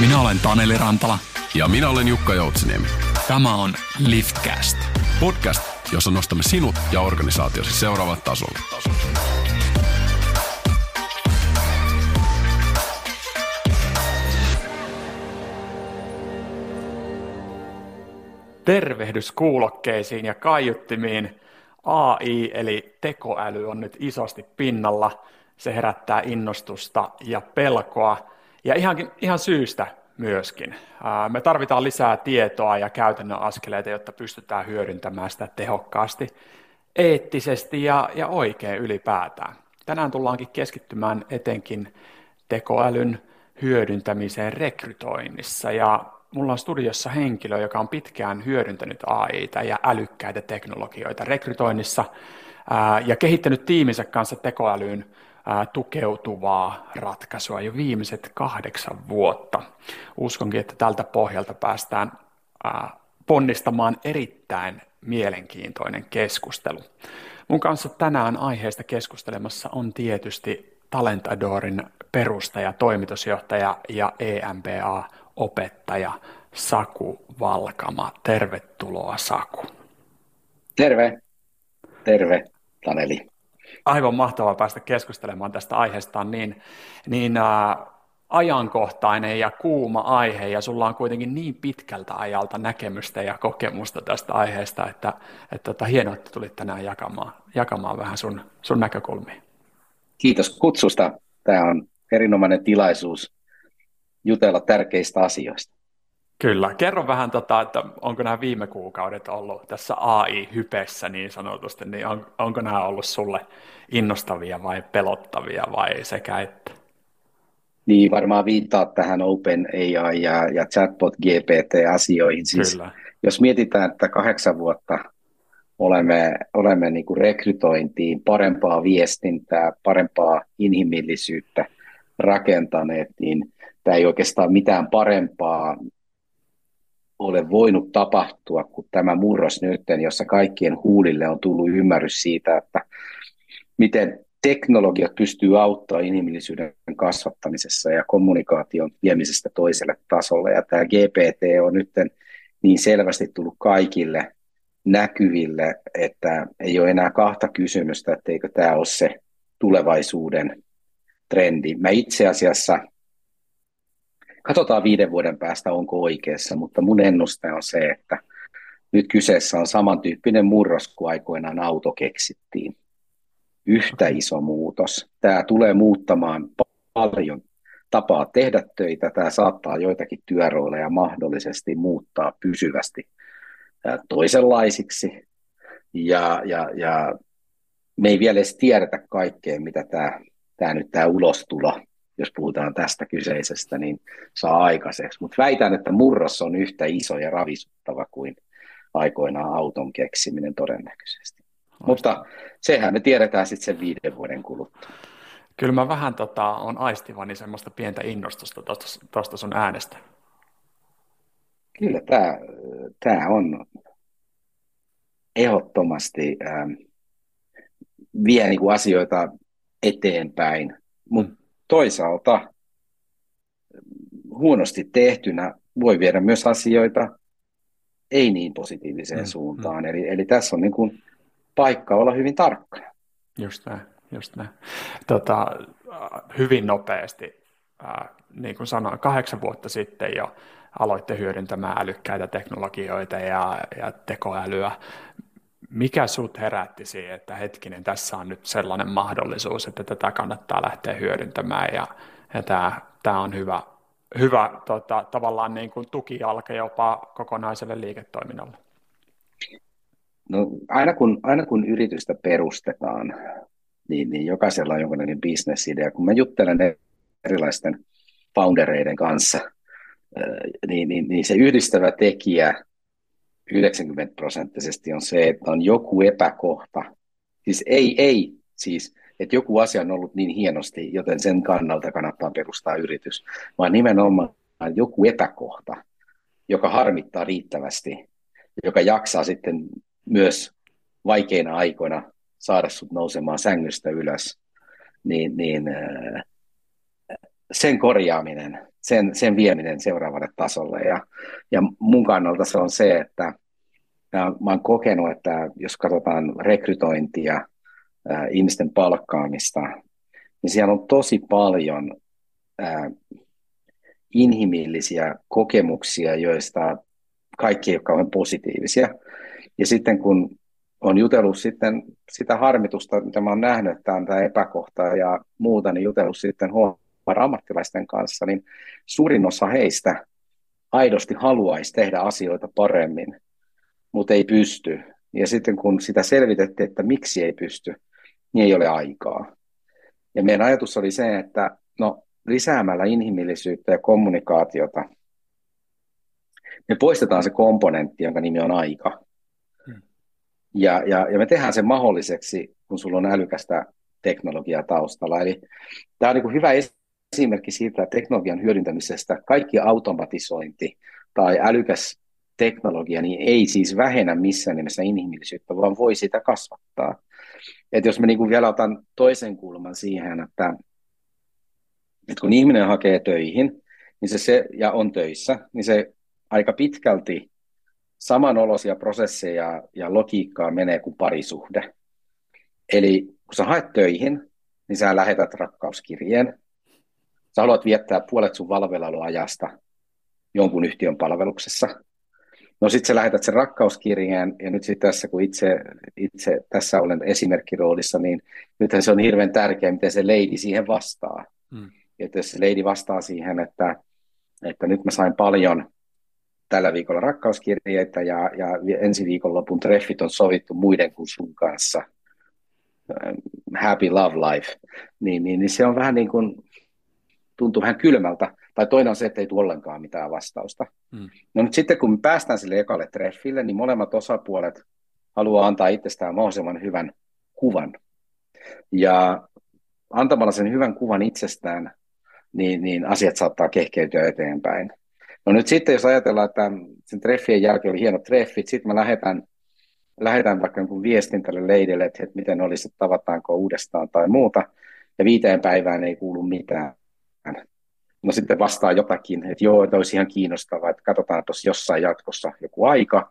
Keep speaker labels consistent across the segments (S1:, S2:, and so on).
S1: Minä olen Taneli Rantala.
S2: Ja minä olen Jukka Joutsiniemi.
S1: Tämä on Liftcast.
S2: Podcast, jossa nostamme sinut ja organisaatiosi seuraavalle tasolle.
S1: Tervehdys kuulokkeisiin ja kaiuttimiin. AI eli tekoäly on nyt isosti pinnalla. Se herättää innostusta ja pelkoa ja ihan, ihan syystä myöskin. Me tarvitaan lisää tietoa ja käytännön askeleita, jotta pystytään hyödyntämään sitä tehokkaasti, eettisesti ja, ja oikein ylipäätään. Tänään tullaankin keskittymään etenkin tekoälyn hyödyntämiseen rekrytoinnissa ja mulla on studiossa henkilö, joka on pitkään hyödyntänyt AIta ja älykkäitä teknologioita rekrytoinnissa ja kehittänyt tiiminsä kanssa tekoälyyn tukeutuvaa ratkaisua jo viimeiset kahdeksan vuotta. Uskonkin, että tältä pohjalta päästään ponnistamaan erittäin mielenkiintoinen keskustelu. Mun kanssa tänään aiheesta keskustelemassa on tietysti Talentadorin perustaja, toimitusjohtaja ja EMBA-opettaja Saku Valkama. Tervetuloa Saku.
S3: Terve. Terve, Taneli
S1: aivan mahtavaa päästä keskustelemaan tästä aiheesta. Niin, niin äh, ajankohtainen ja kuuma aihe, ja sulla on kuitenkin niin pitkältä ajalta näkemystä ja kokemusta tästä aiheesta, että, että, että hienoa, että tulit tänään jakamaan, jakamaan vähän sun, sun näkökulmia.
S3: Kiitos kutsusta. Tämä on erinomainen tilaisuus jutella tärkeistä asioista.
S1: Kyllä. Kerro vähän, tota, että onko nämä viime kuukaudet ollut tässä AI-hypessä niin sanotusti, niin on, onko nämä ollut sulle innostavia vai pelottavia vai sekä että?
S3: Niin, varmaan viittaa tähän Open AI ja, ja Chatbot GPT-asioihin. Siis, Kyllä. Jos mietitään, että kahdeksan vuotta olemme, olemme niin kuin rekrytointiin parempaa viestintää, parempaa inhimillisyyttä rakentaneet, niin tämä ei oikeastaan mitään parempaa ole voinut tapahtua kuin tämä murros nyt, jossa kaikkien huulille on tullut ymmärrys siitä, että miten teknologiat pystyy auttamaan inhimillisyyden kasvattamisessa ja kommunikaation viemisestä toiselle tasolle. Ja tämä GPT on nyt niin selvästi tullut kaikille näkyville, että ei ole enää kahta kysymystä, etteikö tämä ole se tulevaisuuden trendi. Mä itse asiassa Katsotaan viiden vuoden päästä, onko oikeassa, mutta mun ennuste on se, että nyt kyseessä on samantyyppinen murros kuin aikoinaan auto keksittiin. Yhtä iso muutos. Tämä tulee muuttamaan paljon tapaa tehdä töitä. Tämä saattaa joitakin työrooleja mahdollisesti muuttaa pysyvästi toisenlaisiksi. Ja, ja, ja me ei vielä edes tiedetä kaikkea, mitä tämä, tämä nyt tämä ulostulo jos puhutaan tästä kyseisestä, niin saa aikaiseksi. Mutta väitän, että murros on yhtä iso ja ravisuttava kuin aikoinaan auton keksiminen todennäköisesti. Loistaa. Mutta sehän me tiedetään sitten sen viiden vuoden kuluttua.
S1: Kyllä mä vähän tota, on aistivani semmoista pientä innostusta tuosta sun äänestä.
S3: Kyllä tämä, tämä on ehdottomasti ähm, vie niinku asioita eteenpäin, mutta toisaalta huonosti tehtynä voi viedä myös asioita ei niin positiiviseen mm, suuntaan. Mm. Eli, eli tässä on niin kuin paikka olla hyvin tarkkana.
S1: Just näin, just näin. Tota, hyvin nopeasti, äh, niin kuin sanoin, kahdeksan vuotta sitten jo aloitte hyödyntämään älykkäitä teknologioita ja, ja tekoälyä mikä sut herätti siihen, että hetkinen, tässä on nyt sellainen mahdollisuus, että tätä kannattaa lähteä hyödyntämään ja, ja tämä, tämä on hyvä, hyvä tota, tavallaan niin kuin tukijalka jopa kokonaiselle liiketoiminnalle?
S3: No, aina, kun, aina kun yritystä perustetaan, niin, niin jokaisella on jonkinlainen bisnesidea. Kun mä juttelen erilaisten foundereiden kanssa, niin, niin, niin se yhdistävä tekijä 90 prosenttisesti on se, että on joku epäkohta. Siis ei, ei, siis, että joku asia on ollut niin hienosti, joten sen kannalta kannattaa perustaa yritys, vaan nimenomaan joku epäkohta, joka harmittaa riittävästi, joka jaksaa sitten myös vaikeina aikoina saada sut nousemaan sängystä ylös, niin, niin sen korjaaminen, sen, sen vieminen seuraavalle tasolle. Ja, ja mun kannalta se on se, että ja mä oon kokenut, että jos katsotaan rekrytointia, ää, ihmisten palkkaamista, niin siellä on tosi paljon ää, inhimillisiä kokemuksia, joista kaikki ei ole kauhean positiivisia. Ja sitten kun on jutellut sitten sitä harmitusta, mitä mä oon nähnyt, että on tämä epäkohta ja muuta, niin jutellut sitten ammattilaisten kanssa, niin suurin osa heistä aidosti haluaisi tehdä asioita paremmin, mutta ei pysty. Ja sitten kun sitä selvitettiin, että miksi ei pysty, niin ei ole aikaa. Ja meidän ajatus oli se, että no, lisäämällä inhimillisyyttä ja kommunikaatiota, me poistetaan se komponentti, jonka nimi on aika. Hmm. Ja, ja, ja me tehdään sen mahdolliseksi, kun sulla on älykästä teknologiaa taustalla. Eli tämä on niin hyvä esimerkki siitä teknologian hyödyntämisestä. Kaikki automatisointi tai älykäs teknologia niin ei siis vähennä missään nimessä inhimillisyyttä, vaan voi sitä kasvattaa. Et jos mä niin vielä otan toisen kulman siihen, että, että kun ihminen hakee töihin niin se, se, ja on töissä, niin se aika pitkälti samanoloisia prosesseja ja logiikkaa menee kuin parisuhde. Eli kun sä haet töihin, niin sä lähetät rakkauskirjeen. Sä haluat viettää puolet sun valveiluajasta jonkun yhtiön palveluksessa. No sitten sä lähetät sen rakkauskirjeen, ja nyt sitten tässä, kun itse, itse tässä olen esimerkkiroolissa, niin nythän se on hirveän tärkeää, miten se lady siihen vastaa. Mm. Että jos se lady vastaa siihen, että, että nyt mä sain paljon tällä viikolla rakkauskirjeitä ja, ja ensi viikonlopun treffit on sovittu muiden kuin sun kanssa, happy love life, niin, niin, niin se on vähän niin kuin, tuntuu vähän kylmältä. Tai toinen on se, että ei tule ollenkaan mitään vastausta. Hmm. No nyt sitten kun me päästään sille ekalle treffille, niin molemmat osapuolet haluaa antaa itsestään mahdollisimman hyvän kuvan. Ja antamalla sen hyvän kuvan itsestään, niin, niin asiat saattaa kehkeytyä eteenpäin. No nyt sitten, jos ajatellaan, että sen treffien jälkeen oli hienot treffit, sitten mä lähetän, lähetän vaikka jonkun viestin tälle leidelle, että, että miten olisi, että tavataanko uudestaan tai muuta, ja viiteen päivään ei kuulu mitään. No sitten vastaa jotakin, että joo, että olisi ihan kiinnostavaa, että katsotaan tuossa jossain jatkossa joku aika.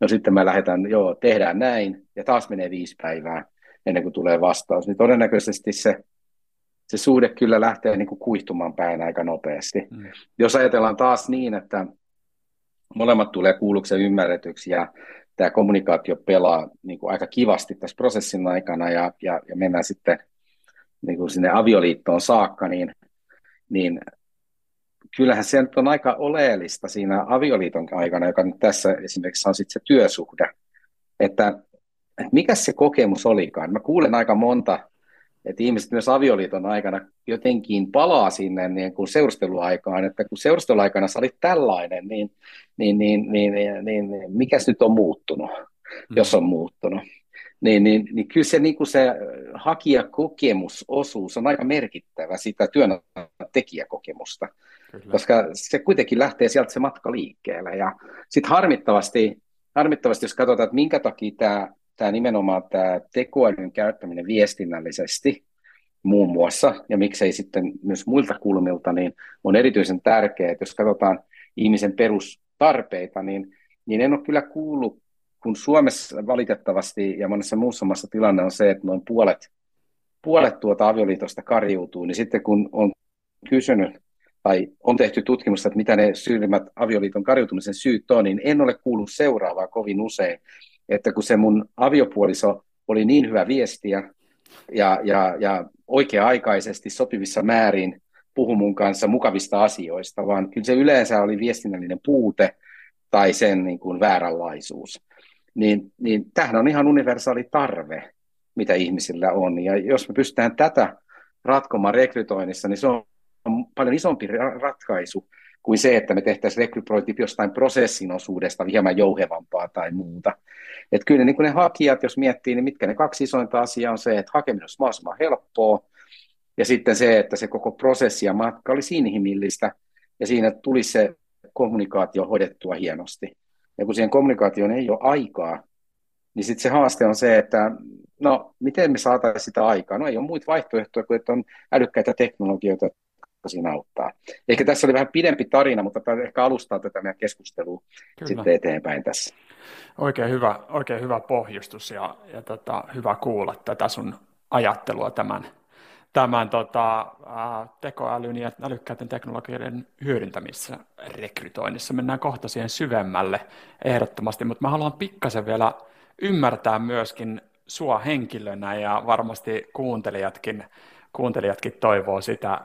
S3: No sitten mä lähetän, joo, tehdään näin, ja taas menee viisi päivää ennen kuin tulee vastaus. Niin todennäköisesti se se suhde kyllä lähtee niin kuin kuihtumaan päin aika nopeasti. Mm. Jos ajatellaan taas niin, että molemmat tulee kuulluksi ja ymmärretyksi ja tämä kommunikaatio pelaa niin kuin aika kivasti tässä prosessin aikana ja, ja, ja mennään sitten niin kuin sinne avioliittoon saakka, niin, niin kyllähän se nyt on aika oleellista siinä avioliiton aikana, joka nyt tässä esimerkiksi on sitten se työsuhde, että, että mikä se kokemus olikaan. Mä kuulen aika monta että ihmiset myös avioliiton aikana jotenkin palaa sinne niin kuin seurusteluaikaan, että kun seurusteluaikana sä olit tällainen, niin, niin, niin, niin, niin, niin, niin mikäs nyt on muuttunut, mm. jos on muuttunut. Niin, niin, niin kyllä se, niin kuin se hakijakokemusosuus on aika merkittävä sitä työntekijäkokemusta, kyllä. koska se kuitenkin lähtee sieltä se matka liikkeelle. Ja sitten harmittavasti, harmittavasti, jos katsotaan, että minkä takia tämä tämä nimenomaan tämä tekoälyn käyttäminen viestinnällisesti muun muassa, ja miksei sitten myös muilta kulmilta, niin on erityisen tärkeää, että jos katsotaan ihmisen perustarpeita, niin, niin en ole kyllä kuullut, kun Suomessa valitettavasti ja monessa muussa maassa tilanne on se, että noin puolet, puolet tuota avioliitosta karjuutuu, niin sitten kun on kysynyt tai on tehty tutkimusta, että mitä ne syyrimmät avioliiton karjutumisen syyt on, niin en ole kuullut seuraavaa kovin usein, että kun se mun aviopuoliso oli niin hyvä viestiä ja, ja, ja oikea-aikaisesti sopivissa määrin puhu mun kanssa mukavista asioista, vaan kyllä se yleensä oli viestinnällinen puute tai sen niin kuin vääränlaisuus. Niin, niin tämähän on ihan universaali tarve, mitä ihmisillä on. Ja jos me pystytään tätä ratkomaan rekrytoinnissa, niin se on paljon isompi ratkaisu kuin se, että me tehtäisiin rekrytointi jostain prosessin osuudesta hieman jouhevampaa tai muuta. Et kyllä niin ne hakijat, jos miettii, niin mitkä ne kaksi isointa asiaa on se, että hakeminen olisi mahdollisimman helppoa, ja sitten se, että se koko prosessi ja matka olisi inhimillistä, ja siinä tulisi se kommunikaatio hoidettua hienosti. Ja kun siihen kommunikaatioon ei ole aikaa, niin sitten se haaste on se, että no, miten me saataisiin sitä aikaa? No ei ole muita vaihtoehtoja kuin, että on älykkäitä teknologioita, siinä auttaa. Ehkä tässä oli vähän pidempi tarina, mutta tämä ehkä alustaa tätä meidän keskustelua Kyllä. sitten eteenpäin tässä.
S1: Oikein hyvä, oikein hyvä pohjustus ja, ja tota, hyvä kuulla tätä sun ajattelua tämän, tämän tota, tekoälyn ja älykkäiden teknologioiden hyödyntämisessä rekrytoinnissa. Mennään kohta siihen syvemmälle ehdottomasti, mutta mä haluan pikkasen vielä ymmärtää myöskin sua henkilönä ja varmasti kuuntelijatkin, kuuntelijatkin toivoo sitä,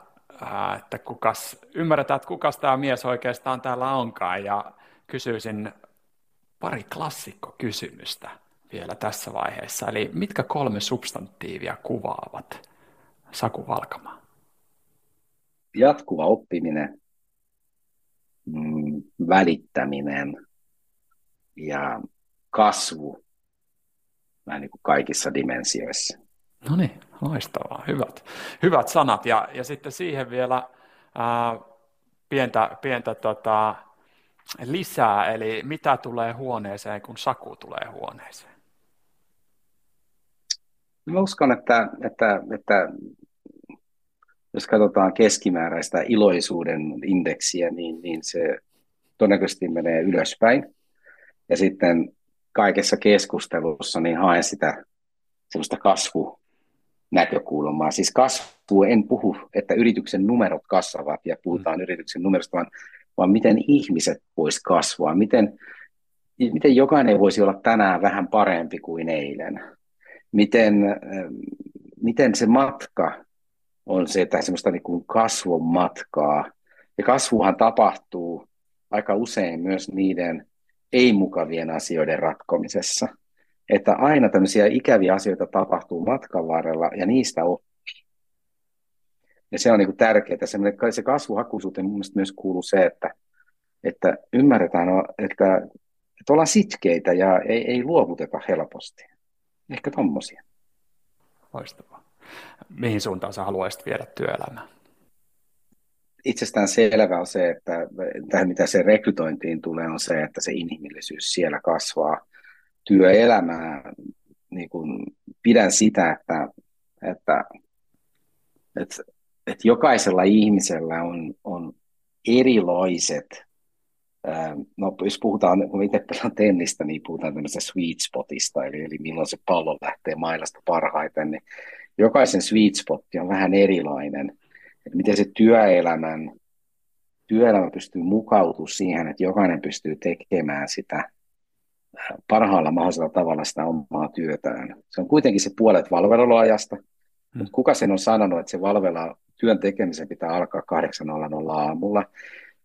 S1: että kukas, ymmärretään, että kukas tämä mies oikeastaan täällä onkaan ja kysyisin pari klassikkokysymystä vielä tässä vaiheessa. Eli mitkä kolme substantiivia kuvaavat Saku Valkamaa?
S3: Jatkuva oppiminen, mm, välittäminen ja kasvu vähän niin kuin kaikissa dimensioissa.
S1: No niin, loistavaa. Hyvät, hyvät sanat. Ja, ja sitten siihen vielä ää, pientä, pientä tota, lisää, eli mitä tulee huoneeseen, kun Saku tulee huoneeseen?
S3: Mä uskon, että, että, että jos katsotaan keskimääräistä iloisuuden indeksiä, niin, niin se todennäköisesti menee ylöspäin. Ja sitten kaikessa keskustelussa niin haen sitä sellaista kasvunäkökulmaa. Siis kasvu, en puhu, että yrityksen numerot kasvavat ja puhutaan mm. yrityksen numerosta, vaan, vaan miten ihmiset vois kasvaa, miten, miten jokainen voisi olla tänään vähän parempi kuin eilen. Miten, miten se matka on se, että semmoista niin kuin kasvun matkaa. Ja kasvuhan tapahtuu aika usein myös niiden ei-mukavien asioiden ratkomisessa. Että aina tämmöisiä ikäviä asioita tapahtuu matkan varrella ja niistä oppii. Ja se on niin tärkeää. Se kasvuhakuisuuteen mun mielestä myös kuuluu se, että, että ymmärretään, että, että ollaan sitkeitä ja ei, ei luovuteta helposti. Ehkä tommosia.
S1: Loistavaa. Mihin suuntaan sä haluaisit viedä työelämää?
S3: itsestään selvä on se, että tähän mitä se rekrytointiin tulee, on se, että se inhimillisyys siellä kasvaa. Työelämää, niin kuin pidän sitä, että, että, että, että jokaisella ihmisellä on, on erilaiset, no jos puhutaan, kun itse pelaan tennistä, niin puhutaan tämmöisestä sweet spotista, eli, eli milloin se pallo lähtee mailasta parhaiten, niin jokaisen sweet spot on vähän erilainen – että miten se työelämän, työelämä pystyy mukautumaan siihen, että jokainen pystyy tekemään sitä parhaalla mahdollisella tavalla sitä omaa työtään. Se on kuitenkin se puolet valveluajasta, hmm. mutta kuka sen on sanonut, että se valvella työn tekemisen pitää alkaa 8.00 aamulla.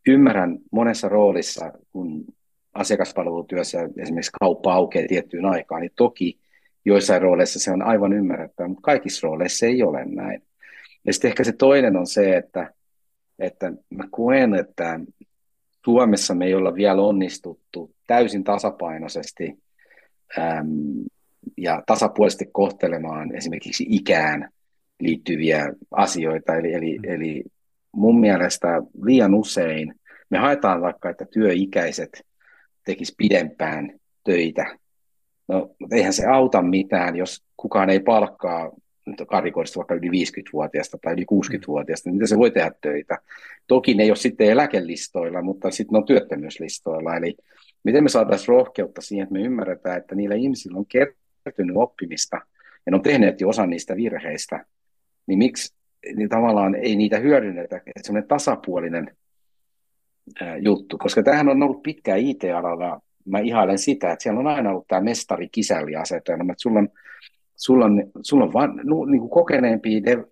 S3: Ymmärrän monessa roolissa, kun asiakaspalvelutyössä esimerkiksi kauppa aukeaa tiettyyn aikaan, niin toki joissain rooleissa se on aivan ymmärrettävä, mutta kaikissa rooleissa ei ole näin. Ja sitten ehkä se toinen on se, että, että mä koen, että Suomessa me ei olla vielä onnistuttu täysin tasapainoisesti äm, ja tasapuolisesti kohtelemaan esimerkiksi ikään liittyviä asioita. Eli, eli, mm. eli mun mielestä liian usein me haetaan vaikka, että työikäiset tekis pidempään töitä. No, eihän se auta mitään, jos kukaan ei palkkaa karikoista vaikka yli 50-vuotiaasta tai yli 60-vuotiaasta, niin miten se voi tehdä töitä. Toki ne ei ole sitten eläkelistoilla, mutta sitten ne on työttömyyslistoilla. Eli miten me saataisiin rohkeutta siihen, että me ymmärretään, että niillä ihmisillä on kertynyt oppimista ja ne on tehneet jo osa niistä virheistä, niin miksi niin tavallaan ei niitä hyödynnetä, että semmoinen tasapuolinen juttu, koska tämähän on ollut pitkään IT-alalla, mä ihailen sitä, että siellä on aina ollut tämä mestari-kisälli-asetelma, että sulla on sulla on, sulla on vaan no, niin kuin kokeneempia dev,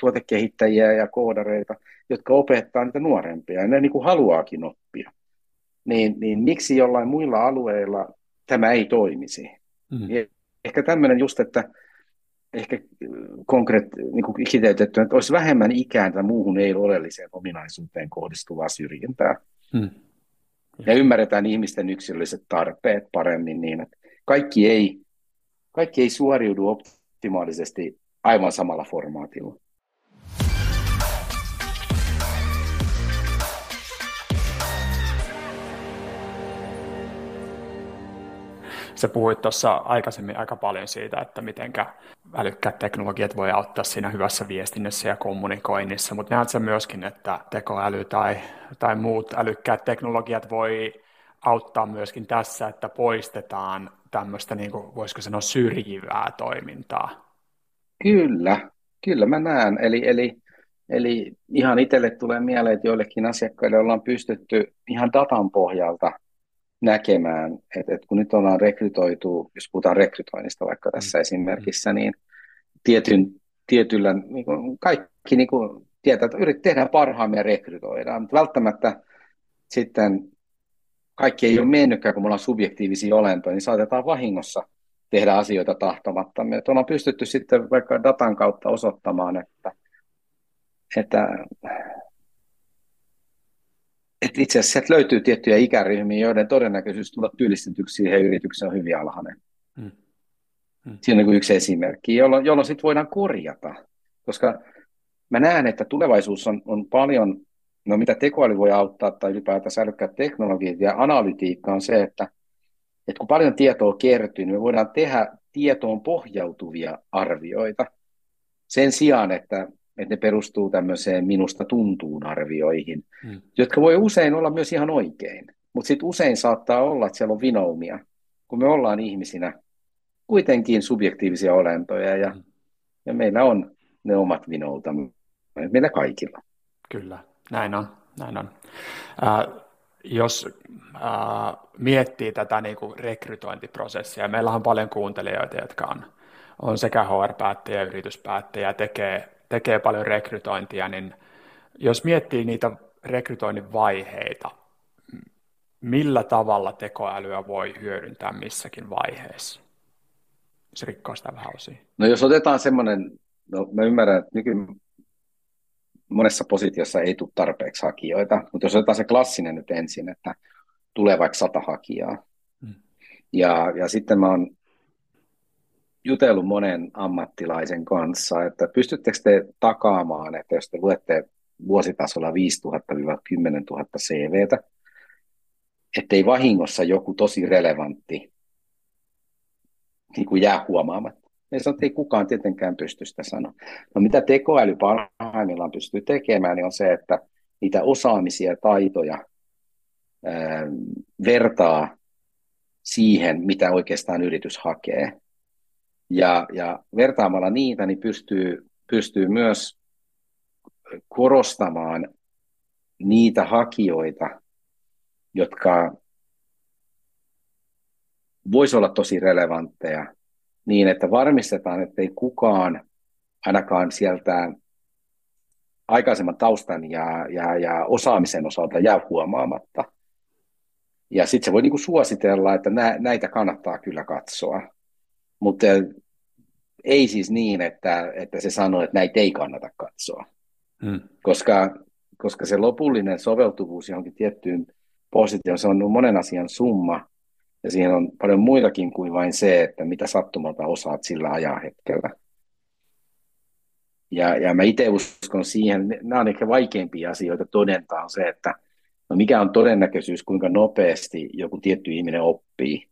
S3: tuotekehittäjiä ja koodareita, jotka opettaa niitä nuorempia, ja ne niin kuin haluaakin oppia. Niin, niin miksi jollain muilla alueilla tämä ei toimisi? Mm. Ehkä tämmöinen just, että ehkä konkreet, niin kuin kiteytetty, että olisi vähemmän ikään tai muuhun ei oleelliseen ominaisuuteen kohdistuvaa syrjintää. Mm. Ja ymmärretään ihmisten yksilölliset tarpeet paremmin niin, että kaikki ei kaikki ei suoriudu optimaalisesti aivan samalla formaatilla.
S1: Sä puhuit tuossa aikaisemmin aika paljon siitä, että mitenkä älykkäät teknologiat voi auttaa siinä hyvässä viestinnässä ja kommunikoinnissa, mutta näet sä myöskin, että tekoäly tai, tai muut älykkäät teknologiat voi auttaa myöskin tässä, että poistetaan tämmöistä, niin kuin, voisiko sanoa, syrjivää toimintaa?
S3: Kyllä, kyllä mä näen. Eli, eli, eli ihan itselle tulee mieleen, että joillekin asiakkaille ollaan pystytty ihan datan pohjalta näkemään, että, että kun nyt ollaan rekrytoitu, jos puhutaan rekrytoinnista vaikka tässä mm. esimerkissä, niin tietyn, tietyllä, niin kuin kaikki niin kuin tietää, että yritetään tehdä parhaamme ja rekrytoidaan, mutta välttämättä sitten kaikki ei ole mennytkään, kun me ollaan subjektiivisia olentoja, niin saatetaan vahingossa tehdä asioita tahtomattamme. Että ollaan pystytty sitten vaikka datan kautta osoittamaan, että, että, että itse asiassa sieltä löytyy tiettyjä ikäryhmiä, joiden todennäköisyys tulla työllistetyksi siihen yritykseen on hyvin alhainen. Hmm. Hmm. Siinä on niin yksi esimerkki, jolloin, jolloin sitten voidaan korjata, koska mä näen, että tulevaisuus on, on paljon No mitä tekoäly voi auttaa tai ylipäätään älykkäät teknologiat ja analytiikka on se, että, että kun paljon tietoa kertyy, niin me voidaan tehdä tietoon pohjautuvia arvioita sen sijaan, että, että ne perustuu tämmöiseen minusta tuntuun arvioihin, hmm. jotka voi usein olla myös ihan oikein. Mutta sitten usein saattaa olla, että siellä on vinoumia, kun me ollaan ihmisinä kuitenkin subjektiivisia olentoja ja, hmm. ja meillä on ne omat vinoutamme, meillä kaikilla.
S1: Kyllä. Näin on, näin on. Äh, jos äh, miettii tätä niin kuin rekrytointiprosessia, meillä on paljon kuuntelijoita, jotka on, on sekä HR-päättäjä ja yrityspäättäjä, tekee, tekee paljon rekrytointia, niin jos miettii niitä rekrytoinnin vaiheita, millä tavalla tekoälyä voi hyödyntää missäkin vaiheessa? Se rikkoo sitä vähän osia.
S3: No jos otetaan semmoinen, no mä ymmärrän, että nyky, monessa positiossa ei tule tarpeeksi hakijoita, mutta jos otetaan se klassinen nyt ensin, että tulee vaikka sata hakijaa, hmm. ja, ja sitten mä oon jutellut monen ammattilaisen kanssa, että pystyttekö te takaamaan, että jos te luette vuositasolla 5000-10 000 CVtä, ettei vahingossa joku tosi relevantti niin kuin jää huomaamatta. Ja sanoo, että ei kukaan tietenkään pysty sitä sanoa. No mitä tekoäly parhaimmillaan pystyy tekemään, niin on se, että niitä osaamisia ja taitoja ää, vertaa siihen, mitä oikeastaan yritys hakee. Ja, ja vertaamalla niitä, niin pystyy, pystyy myös korostamaan niitä hakijoita, jotka voisi olla tosi relevantteja niin, että varmistetaan, että ei kukaan ainakaan sieltä aikaisemman taustan ja, ja, ja osaamisen osalta jää huomaamatta. Ja sitten se voi niinku suositella, että nä, näitä kannattaa kyllä katsoa. Mutta ei siis niin, että, että se sanoo, että näitä ei kannata katsoa. Hmm. Koska, koska se lopullinen soveltuvuus johonkin tiettyyn positioon, se on monen asian summa, ja siihen on paljon muitakin kuin vain se, että mitä sattumalta osaat sillä ajanhetkellä. Ja, ja mä itse uskon siihen, nämä on ehkä vaikeimpia asioita todentaa, on se, että no mikä on todennäköisyys, kuinka nopeasti joku tietty ihminen oppii.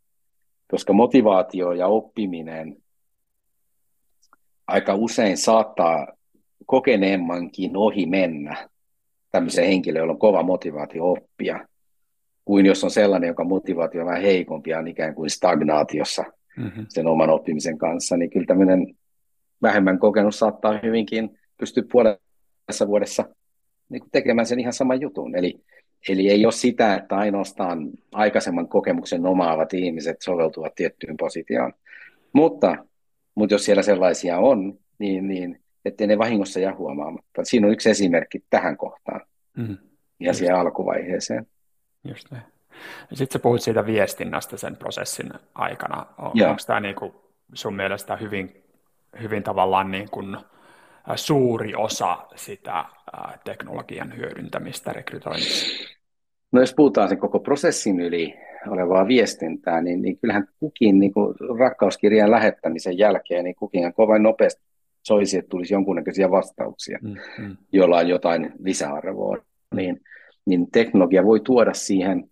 S3: Koska motivaatio ja oppiminen aika usein saattaa kokeneemmankin ohi mennä tämmöisen henkilön, jolla on kova motivaatio oppia kuin jos on sellainen, joka motivaatio on vähän heikompi ja on ikään kuin stagnaatiossa mm-hmm. sen oman oppimisen kanssa, niin kyllä tämmöinen vähemmän kokenut saattaa hyvinkin pystyä puolessa vuodessa niin tekemään sen ihan saman jutun. Eli, eli ei ole sitä, että ainoastaan aikaisemman kokemuksen omaavat ihmiset soveltuvat tiettyyn positioon. Mutta, mutta jos siellä sellaisia on, niin, niin ettei ne vahingossa jää huomaamatta. Siinä on yksi esimerkki tähän kohtaan mm. ja siihen alkuvaiheeseen.
S1: Just ne. Sitten sä puhuit siitä viestinnästä sen prosessin aikana. On, onko tämä niin kuin sun mielestä hyvin, hyvin tavallaan niin kuin suuri osa sitä teknologian hyödyntämistä rekrytoinnissa?
S3: No jos puhutaan sen koko prosessin yli olevaa viestintää, niin, niin kyllähän kukin niin kuin rakkauskirjan lähettämisen jälkeen, niin kukin kovin nopeasti soisi, että tulisi jonkunnäköisiä vastauksia, mm, mm. joilla on jotain lisäarvoa. Niin, niin teknologia voi tuoda siihen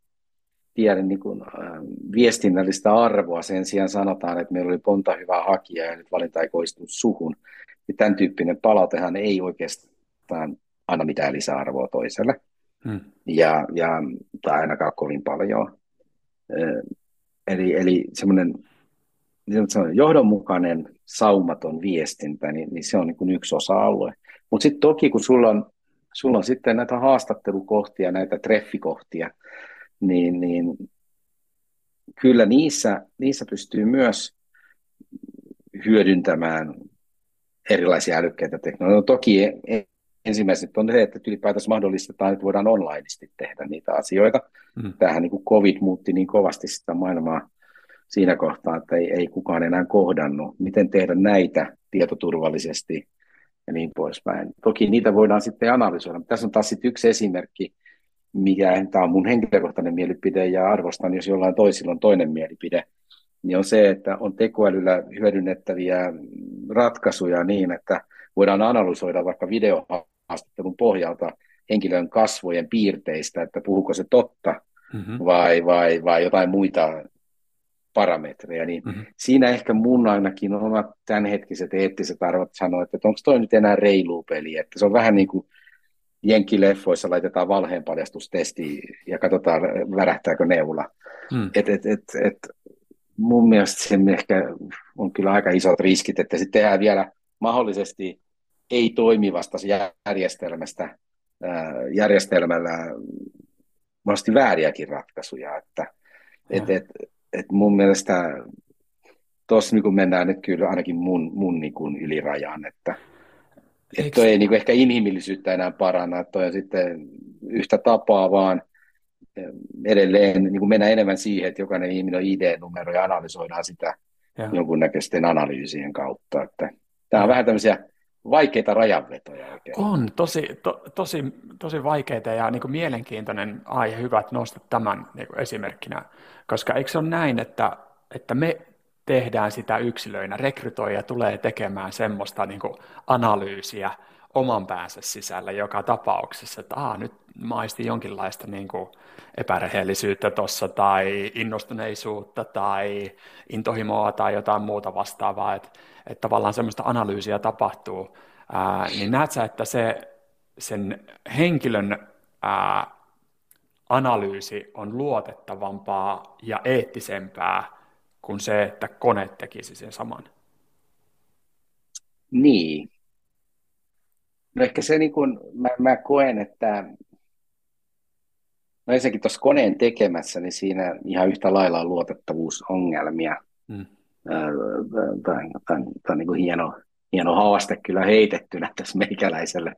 S3: tiedä niin kuin, äh, viestinnällistä arvoa. Sen sijaan sanotaan, että meillä oli monta hyvää hakijaa ja nyt valinta ei koistunut suhun. Ja tämän tyyppinen palautehan ei oikeastaan anna mitään lisäarvoa toiselle. Hmm. Ja, ja, tai ainakaan kovin paljon. Eli, eli semmoinen niin johdonmukainen, saumaton viestintä, niin, niin se on niin kuin yksi osa-alue. Mutta sitten toki, kun sulla on, sulla on sitten näitä haastattelukohtia, näitä treffikohtia, niin, niin kyllä niissä, niissä pystyy myös hyödyntämään erilaisia älykkäitä teknologioita. No, toki ensimmäiset on se, että ylipäätänsä mahdollistetaan, että voidaan onlineisti tehdä niitä asioita. Mm. Tähän niin kuin COVID muutti niin kovasti sitä maailmaa siinä kohtaa, että ei, ei kukaan enää kohdannut. Miten tehdä näitä tietoturvallisesti ja niin poispäin. Toki niitä voidaan sitten analysoida. Tässä on taas sitten yksi esimerkki, mikä tämä on mun henkilökohtainen mielipide ja arvostan, jos jollain toisilla on toinen mielipide, niin on se, että on tekoälyllä hyödynnettäviä ratkaisuja niin, että voidaan analysoida vaikka videohaastattelun pohjalta henkilön kasvojen piirteistä, että puhuuko se totta mm-hmm. vai, vai, vai jotain muita parametreja, niin mm-hmm. siinä ehkä mun ainakin on omat tämänhetkiset eettiset arvot sanoa, että onko toi nyt enää reilu peli, että se on vähän niin kuin jenkkileffoissa laitetaan valheenpaljastustesti ja katsotaan, värähtääkö neula. Mm. Et, et, et, et, mun mielestä se ehkä on kyllä aika isot riskit, että sitten tehdään vielä mahdollisesti ei toimivasta järjestelmästä järjestelmällä mahdollisesti vääriäkin ratkaisuja, että et, et, et mun mielestä tuossa niin mennään nyt kyllä ainakin mun, mun niin kuin ylirajan, että et toi ei niin kuin ehkä inhimillisyyttä enää paranna, että toi on sitten yhtä tapaa vaan edelleen niin kuin mennään enemmän siihen, että jokainen ihminen on ID-numero ja analysoidaan sitä ja. jonkunnäköisten analyysien kautta. Että tämä on vähän tämmöisiä vaikeita rajanvetoja oikein.
S1: On, tosi, to, tosi, tosi vaikeita ja niin mielenkiintoinen aihe. Hyvä, että nostat tämän niin esimerkkinä, koska eikö se ole näin, että, että me tehdään sitä yksilöinä, rekrytoija tulee tekemään semmoista niin analyysiä oman päänsä sisällä joka tapauksessa, että Aa, nyt maisti jonkinlaista niin kuin epärehellisyyttä tuossa tai innostuneisuutta tai intohimoa tai jotain muuta vastaavaa, että, että tavallaan semmoista analyysiä tapahtuu, ää, niin näet sä, että se, sen henkilön ää, analyysi on luotettavampaa ja eettisempää kuin se, että kone tekisi sen saman?
S3: Niin. No ehkä se niin kuin, mä, mä koen, että No ensinnäkin tuossa koneen tekemässä, niin siinä ihan yhtä lailla on luotettavuusongelmia. Mm. Tämä on, niin kuin hieno, hieno haaste kyllä heitettynä tässä meikäläiselle.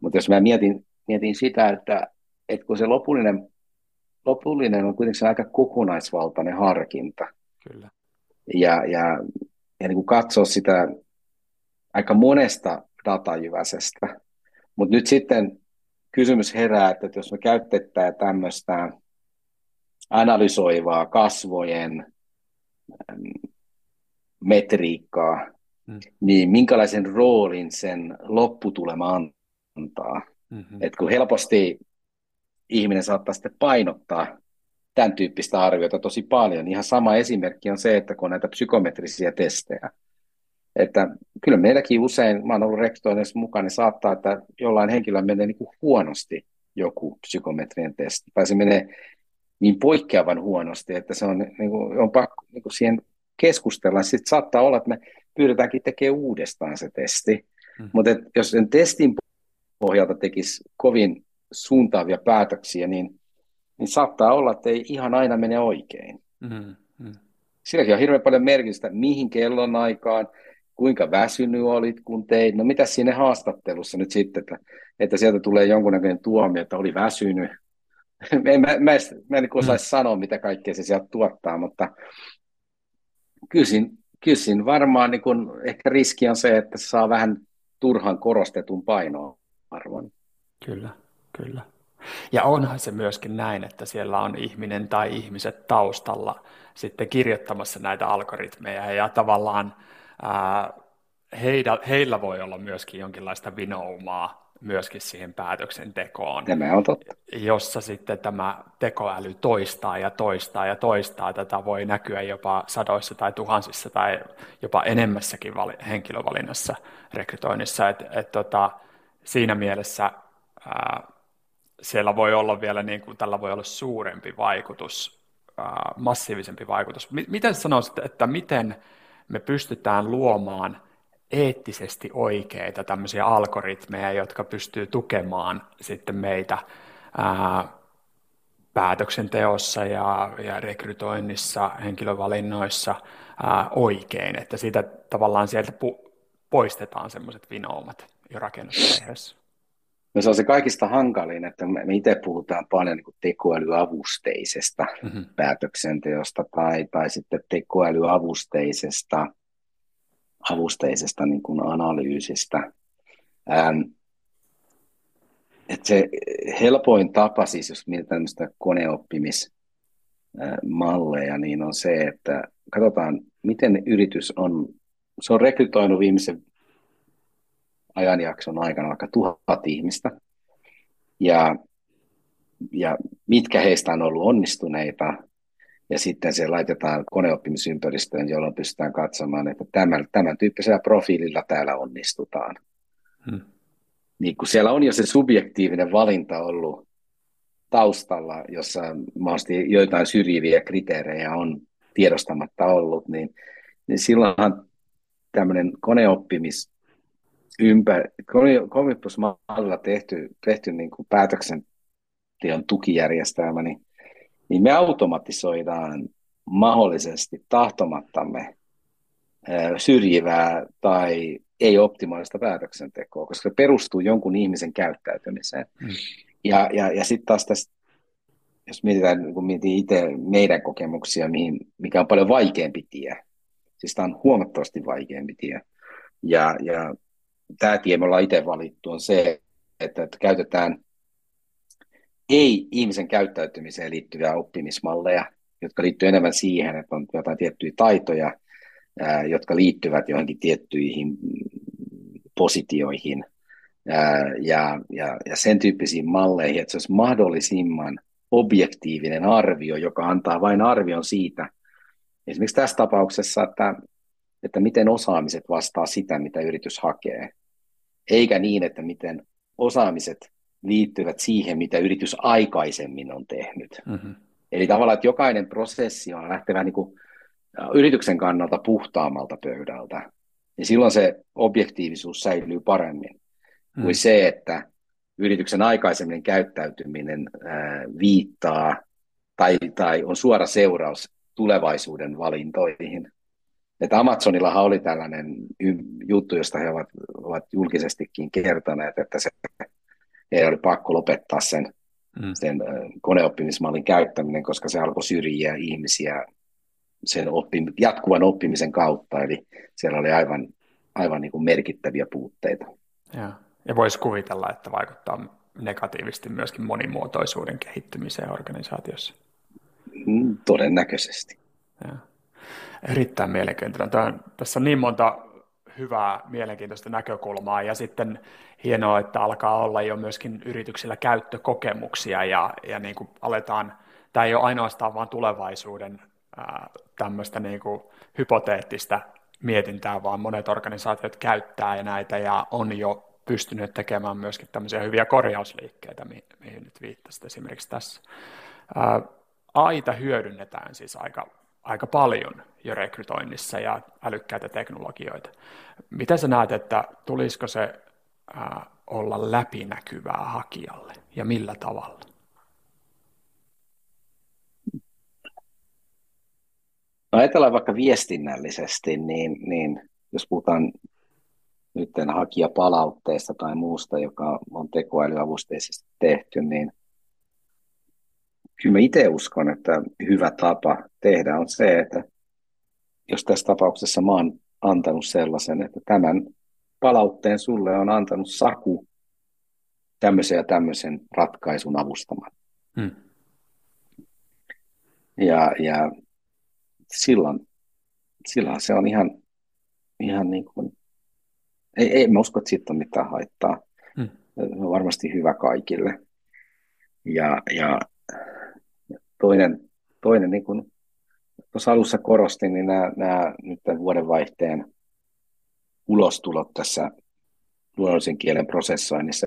S3: Mutta jos mä mietin, mietin sitä, että, että kun se lopullinen, lopullinen on kuitenkin se aika kokonaisvaltainen harkinta. Kyllä. Ja, ja, ja niin kuin katsoa sitä aika monesta datajyväsestä. Mutta nyt sitten kysymys herää, että jos me käytetään tämmöistä analysoivaa kasvojen metriikkaa, mm. niin minkälaisen roolin sen lopputulema antaa. Mm-hmm. Et kun helposti ihminen saattaa sitten painottaa tämän tyyppistä arviota tosi paljon. Ihan sama esimerkki on se, että kun on näitä psykometrisiä testejä, että kyllä meilläkin usein, mä oon ollut rekrytoinnissa mukana, niin saattaa, että jollain henkilöllä menee niin kuin huonosti joku psykometrien testi, tai se menee niin poikkeavan huonosti, että se on, niin kuin, on pakko niin kuin siihen keskustella. Sitten saattaa olla, että me pyydetäänkin tekemään uudestaan se testi, mm. mutta jos sen testin pohjalta tekisi kovin suuntaavia päätöksiä, niin, niin saattaa olla, että ei ihan aina mene oikein. Mm. Mm. Silläkin on hirveän paljon merkitystä, mihin kellon aikaan, kuinka väsynyt olit, kun teit, no mitä siinä haastattelussa nyt sitten, että, että sieltä tulee jonkunnäköinen tuomio, että oli väsynyt. en, mä, mä, mä en osaisi mm. sanoa, mitä kaikkea se sieltä tuottaa, mutta kysin, kysin varmaan niin kun, ehkä riski on se, että se saa vähän turhan korostetun painoarvon.
S1: Kyllä, kyllä. Ja onhan se myöskin näin, että siellä on ihminen tai ihmiset taustalla sitten kirjoittamassa näitä algoritmeja ja tavallaan heillä, heillä voi olla myöskin jonkinlaista vinoumaa myöskin siihen päätöksentekoon,
S3: Tämä on totta.
S1: jossa sitten tämä tekoäly toistaa ja toistaa ja toistaa. Tätä voi näkyä jopa sadoissa tai tuhansissa tai jopa enemmässäkin vali- henkilövalinnassa rekrytoinnissa. Et, et tota, siinä mielessä ää, siellä voi olla vielä, niin kuin, tällä voi olla suurempi vaikutus, ää, massiivisempi vaikutus. M- miten sanoisit, että miten me pystytään luomaan – eettisesti oikeita tämmöisiä algoritmeja, jotka pystyy tukemaan sitten meitä ää, päätöksenteossa ja, ja rekrytoinnissa, henkilövalinnoissa ää, oikein, että siitä tavallaan sieltä pu- poistetaan semmoiset vinoumat jo rakennusvaiheessa.
S3: No se on se kaikista hankalin, että me itse puhutaan paljon niin tekoälyavusteisesta mm-hmm. päätöksenteosta tai, tai sitten tekoälyavusteisesta avusteisesta niin kuin analyysistä. Ähm, että se helpoin tapa, siis jos mietitään tämmöistä koneoppimismalleja, niin on se, että katsotaan, miten yritys on, se on rekrytoinut viimeisen ajanjakson aikana vaikka tuhat ihmistä, ja, ja mitkä heistä on ollut onnistuneita, ja sitten se laitetaan koneoppimisympäristöön, jolloin pystytään katsomaan, että tämän, tämän tyyppisellä profiililla täällä onnistutaan. Hmm. Niin kun siellä on jo se subjektiivinen valinta ollut taustalla, jossa mahdollisesti joitain syrjiviä kriteerejä on tiedostamatta ollut, niin, niin silloinhan tämmöinen koneoppimis ympä, koneoppimismallilla tehty, tehty niin kuin päätöksenteon tukijärjestelmä, niin niin me automatisoidaan mahdollisesti tahtomattamme syrjivää tai ei optimaalista päätöksentekoa, koska se perustuu jonkun ihmisen käyttäytymiseen. Mm. Ja, ja, ja sitten taas tässä, jos mietitään, kun mietin itse meidän kokemuksia, mihin, mikä on paljon vaikeampi tie, siis tämä on huomattavasti vaikeampi tie, ja, ja tämä tie me ollaan itse valittu on se, että, että käytetään ei ihmisen käyttäytymiseen liittyviä oppimismalleja, jotka liittyy enemmän siihen, että on jotain tiettyjä taitoja, jotka liittyvät johonkin tiettyihin positioihin ja, ja, ja sen tyyppisiin malleihin, että se olisi mahdollisimman objektiivinen arvio, joka antaa vain arvion siitä, esimerkiksi tässä tapauksessa, että, että miten osaamiset vastaa sitä, mitä yritys hakee, eikä niin, että miten osaamiset liittyvät siihen, mitä yritys aikaisemmin on tehnyt. Mm-hmm. Eli tavallaan, että jokainen prosessi on lähtevä niin kuin yrityksen kannalta puhtaammalta pöydältä. Ja silloin se objektiivisuus säilyy paremmin mm. kuin se, että yrityksen aikaisemmin käyttäytyminen ää, viittaa tai, tai on suora seuraus tulevaisuuden valintoihin. Että Amazonillahan oli tällainen juttu, josta he ovat, ovat julkisestikin kertoneet, että se heidän oli pakko lopettaa sen, mm. sen koneoppimismallin käyttäminen, koska se alkoi syrjiä ihmisiä sen oppim- jatkuvan oppimisen kautta, eli siellä oli aivan, aivan niin kuin merkittäviä puutteita.
S1: Ja, ja voisi kuvitella, että vaikuttaa negatiivisesti myöskin monimuotoisuuden kehittymiseen organisaatiossa.
S3: Mm, todennäköisesti. Ja.
S1: Erittäin mielenkiintoinen. Tässä on niin monta hyvää, mielenkiintoista näkökulmaa ja sitten hienoa, että alkaa olla jo myöskin yrityksillä käyttökokemuksia ja, ja niin kuin aletaan, tämä ei ole ainoastaan vain tulevaisuuden ää, tämmöistä niin kuin hypoteettista mietintää, vaan monet organisaatiot käyttää näitä ja on jo pystynyt tekemään myöskin tämmöisiä hyviä korjausliikkeitä, mihin, mihin nyt viittasit esimerkiksi tässä. Ää, aita hyödynnetään siis aika aika paljon jo rekrytoinnissa ja älykkäitä teknologioita. Miten sä näet, että tulisiko se ää, olla läpinäkyvää hakijalle ja millä tavalla?
S3: No ajatellaan vaikka viestinnällisesti, niin, niin jos puhutaan nyt hakijapalautteesta tai muusta, joka on tekoälyavusteisesti tehty, niin kyllä mä itse uskon, että hyvä tapa tehdä on se, että jos tässä tapauksessa mä oon antanut sellaisen, että tämän palautteen sulle on antanut Saku tämmöisen ja tämmöisen ratkaisun avustamaan. Hmm. Ja, ja silloin, silloin se on ihan, ihan niin kuin, ei, ei mä usko, että siitä on mitään haittaa. Hmm. varmasti hyvä kaikille. Ja, ja toinen, toinen niin kuin tuossa alussa korostin, niin nämä, nämä nyt tämän vuodenvaihteen ulostulot tässä luonnollisen kielen prosessoinnissa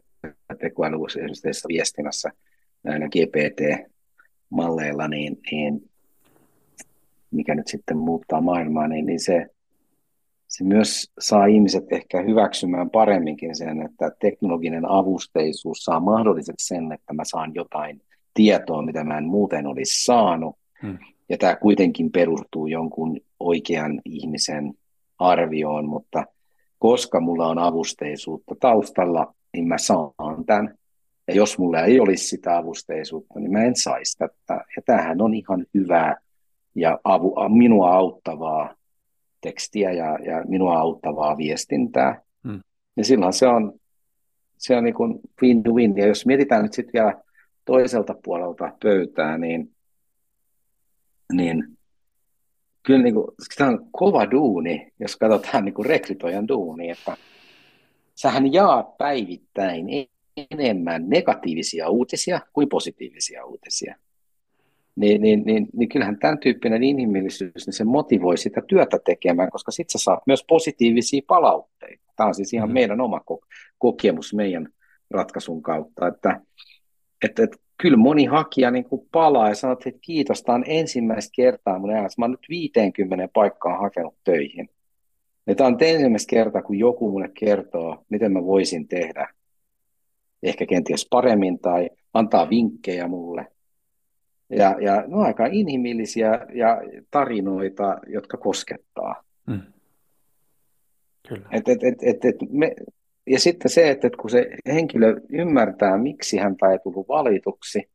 S3: tekoälyllisessä viestinnässä näillä GPT-malleilla, niin, niin mikä nyt sitten muuttaa maailmaa, niin, niin se, se myös saa ihmiset ehkä hyväksymään paremminkin sen, että teknologinen avusteisuus saa mahdolliseksi sen, että mä saan jotain tietoa, mitä mä en muuten olisi saanut. Hmm. Ja tämä kuitenkin perustuu jonkun oikean ihmisen arvioon, mutta koska mulla on avusteisuutta taustalla, niin mä saan tämän. Ja jos mulla ei olisi sitä avusteisuutta, niin mä en saisi tätä. Ja tämähän on ihan hyvää ja avu, minua auttavaa tekstiä ja, ja minua auttavaa viestintää. Hmm. Ja silloin se on, se on niin kuin win-win. Ja jos mietitään nyt sitten vielä toiselta puolelta pöytää, niin, niin kyllä niin kuin, tämä on kova duuni, jos katsotaan niin kuin rekrytoijan duuni, että sähän jaat päivittäin enemmän negatiivisia uutisia kuin positiivisia uutisia. Niin, niin, niin, niin kyllähän tämän tyyppinen inhimillisyys, niin se motivoi sitä työtä tekemään, koska sitten sä saat myös positiivisia palautteita. Tämä on siis ihan mm. meidän oma kokemus meidän ratkaisun kautta, että, että, että kyllä moni hakija niin kuin palaa ja sanoo, että kiitos, tämä on ensimmäistä kertaa mun elämässä. Mä oon nyt 50 paikkaa hakenut töihin. Ja tämä on ensimmäistä kertaa, kun joku mulle kertoo, miten mä voisin tehdä ehkä kenties paremmin tai antaa vinkkejä mulle. Ja, ja ne on aika inhimillisiä ja tarinoita, jotka koskettaa. Mm. Kyllä. Et, et, et, et, et me, ja sitten se, että kun se henkilö ymmärtää, miksi hän ei tullut valituksi,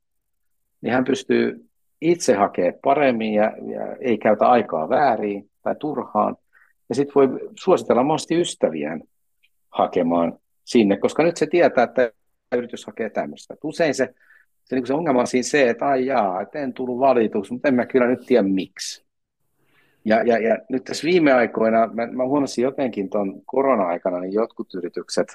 S3: niin hän pystyy itse hakemaan paremmin ja, ja ei käytä aikaa väärin tai turhaan. Ja sitten voi suositella mahdollisesti ystäviään hakemaan sinne, koska nyt se tietää, että yritys hakee tämmöistä. Usein se, se, niin se ongelma on siinä se, että ai jaa, että en tullut valituksi, mutta en mä kyllä nyt tiedä miksi. Ja, ja, ja nyt tässä viime aikoina, mä, mä huomasin jotenkin tuon korona-aikana, niin jotkut yritykset,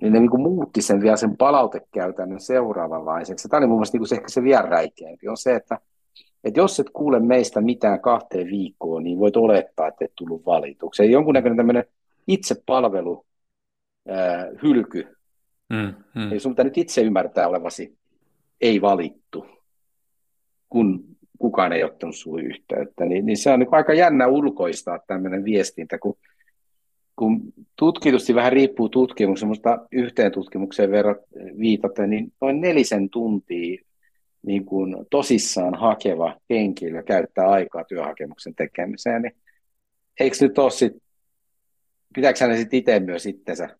S3: niin ne niin kuin muutti sen vielä sen palautekäytännön seuraavanlaiseksi. Tämä oli mun mielestä niin se, ehkä se vielä räikeämpi, on se, että, että jos et kuule meistä mitään kahteen viikkoon, niin voit olettaa, että et tullut valituksi. Jonkunnäköinen tämmöinen itsepalvelu, ää, hylky, mm, mm. Eli sun pitää nyt itse ymmärtää olevasi ei valittu, kun kukaan ei ottanut sinulle yhteyttä, niin, niin se on niin aika jännä ulkoistaa tämmöinen viestintä, kun, kun tutkitusti vähän riippuu tutkimuksesta, mutta yhteen tutkimukseen verrat, viitaten, niin noin nelisen tuntia niin kuin tosissaan hakeva henkilö käyttää aikaa työhakemuksen tekemiseen, niin eikö nyt ole sit, pitääkö hänen sitten itse myös itsensä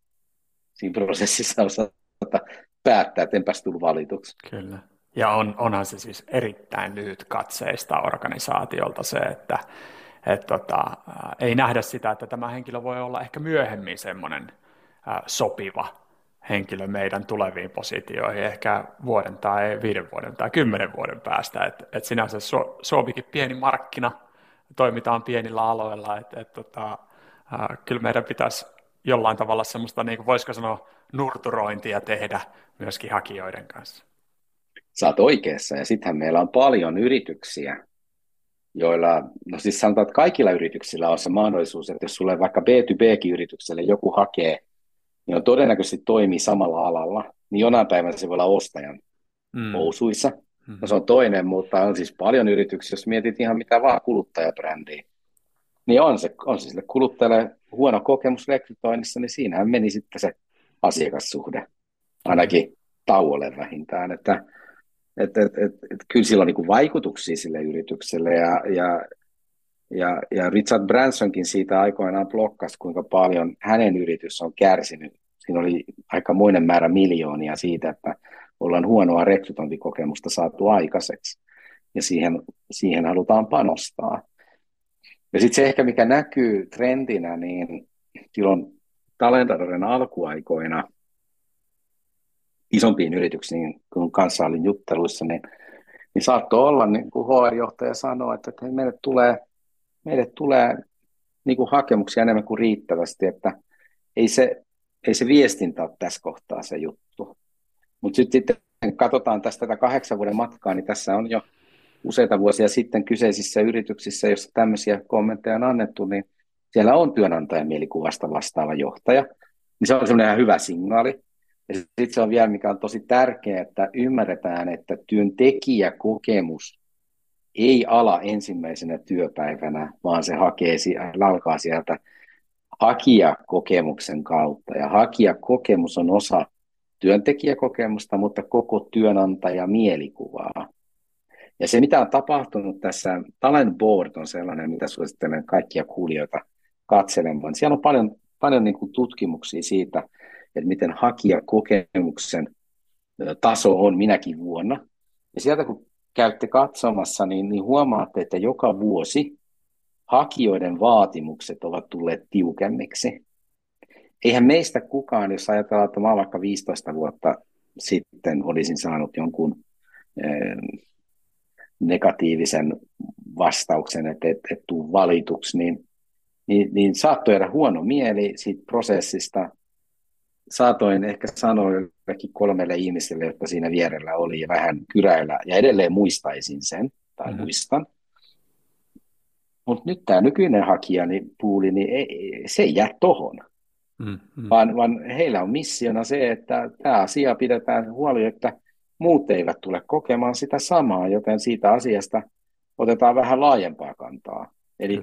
S3: siinä prosessissa osata päättää, että enpäs tullut valituksi?
S1: Kyllä. Ja on, onhan se siis erittäin lyhyt katseista organisaatiolta se, että et tota, ei nähdä sitä, että tämä henkilö voi olla ehkä myöhemmin semmoinen sopiva henkilö meidän tuleviin positioihin, ehkä vuoden tai viiden vuoden tai kymmenen vuoden päästä. Et, et sinänsä Suomikin pieni markkina, toimitaan pienillä aloilla, että et, tota, kyllä meidän pitäisi jollain tavalla semmoista, niin kuin voisiko sanoa, nurturointia tehdä myöskin hakijoiden kanssa
S3: sä oot oikeassa. Ja sittenhän meillä on paljon yrityksiä, joilla, no siis sanotaan, että kaikilla yrityksillä on se mahdollisuus, että jos sulle vaikka B2B-yritykselle joku hakee, niin on todennäköisesti toimii samalla alalla, niin jonain päivänä se voi olla ostajan mm. housuissa. Mm. No se on toinen, mutta on siis paljon yrityksiä, jos mietit ihan mitä vaan kuluttajabrändiä, niin on se, on se sille kuluttajalle huono kokemus rekrytoinnissa, niin siinähän meni sitten se asiakassuhde, ainakin tauolle vähintään, että että et, et, et, kyllä sillä on niin vaikutuksia sille yritykselle ja, ja, ja, ja Richard Bransonkin siitä aikoinaan blokkasi, kuinka paljon hänen yritys on kärsinyt. Siinä oli aikamoinen määrä miljoonia siitä, että ollaan huonoa rekrytointikokemusta saatu aikaiseksi ja siihen, siihen halutaan panostaa. Ja sitten se ehkä, mikä näkyy trendinä, niin silloin Talentadoren alkuaikoina isompiin yrityksiin, kun kanssa olin jutteluissa, niin, niin saattoi olla, niin kuin HR-johtaja sanoi, että, että meille tulee, meille tulee niin kuin hakemuksia enemmän kuin riittävästi, että ei se, ei se viestintä ole tässä kohtaa se juttu. Mutta sitten katsotaan tästä tätä kahdeksan vuoden matkaa, niin tässä on jo useita vuosia sitten kyseisissä yrityksissä, joissa tämmöisiä kommentteja on annettu, niin siellä on työnantajan mielikuvasta vastaava johtaja, niin se on semmoinen ihan hyvä signaali. Ja sitten se on vielä, mikä on tosi tärkeää, että ymmärretään, että työntekijäkokemus ei ala ensimmäisenä työpäivänä, vaan se hakee, alkaa sieltä hakijakokemuksen kautta. Ja hakijakokemus on osa työntekijäkokemusta, mutta koko työnantaja mielikuvaa. Ja se, mitä on tapahtunut tässä, Talent Board on sellainen, mitä suosittelen kaikkia kuulijoita katselemaan. Siellä on paljon, paljon niin kuin tutkimuksia siitä, että miten hakijakokemuksen taso on minäkin vuonna. Ja sieltä kun käytte katsomassa, niin, niin huomaatte, että joka vuosi hakijoiden vaatimukset ovat tulleet tiukemmiksi. Eihän meistä kukaan, jos ajatellaan, että mä vaikka 15 vuotta sitten olisin saanut jonkun negatiivisen vastauksen, että et, et tuu valituksi, niin, niin, niin saattoi jäädä huono mieli siitä prosessista. Saatoin ehkä sanoa jollekin kolmelle ihmiselle, jotka siinä vierellä oli ja vähän kyräillä, ja edelleen muistaisin sen, tai mm-hmm. muistan. Mutta nyt tämä nykyinen hakija, niin puuli, niin ei, se ei jää tohon. Mm-hmm. Vaan, vaan heillä on missiona se, että tämä asia pidetään huoli, että muut eivät tule kokemaan sitä samaa, joten siitä asiasta otetaan vähän laajempaa kantaa. Eli,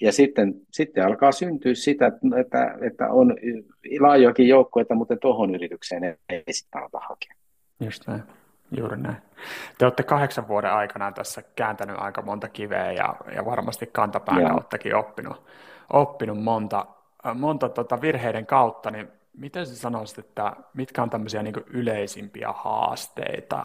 S3: ja sitten, sitten alkaa syntyä sitä, että, että on laajoakin joukkoita, mutta tuohon yritykseen ei sitten aleta hakea.
S1: Just näin. Juuri näin. Te olette kahdeksan vuoden aikana tässä kääntänyt aika monta kiveä ja, ja varmasti kantapään kauttakin oppinut, oppinut monta, monta tota virheiden kautta, niin miten sä sanoisit, että mitkä on tämmöisiä niin yleisimpiä haasteita,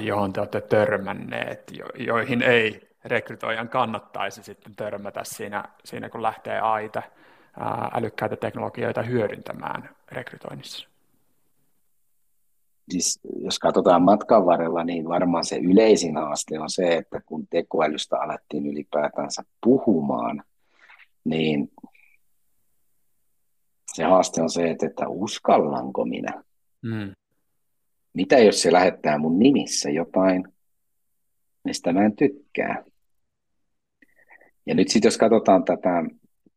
S1: johon te olette törmänneet, joihin ei rekrytoijan kannattaisi sitten törmätä siinä, siinä kun lähtee aita älykkäitä teknologioita hyödyntämään rekrytoinnissa?
S3: Siis, jos katsotaan matkan varrella, niin varmaan se yleisin haaste on se, että kun tekoälystä alettiin ylipäätänsä puhumaan, niin se haaste on se, että, uskallanko minä? Mm. Mitä jos se lähettää mun nimissä jotain, mistä mä en tykkää? Ja nyt sitten jos katsotaan tätä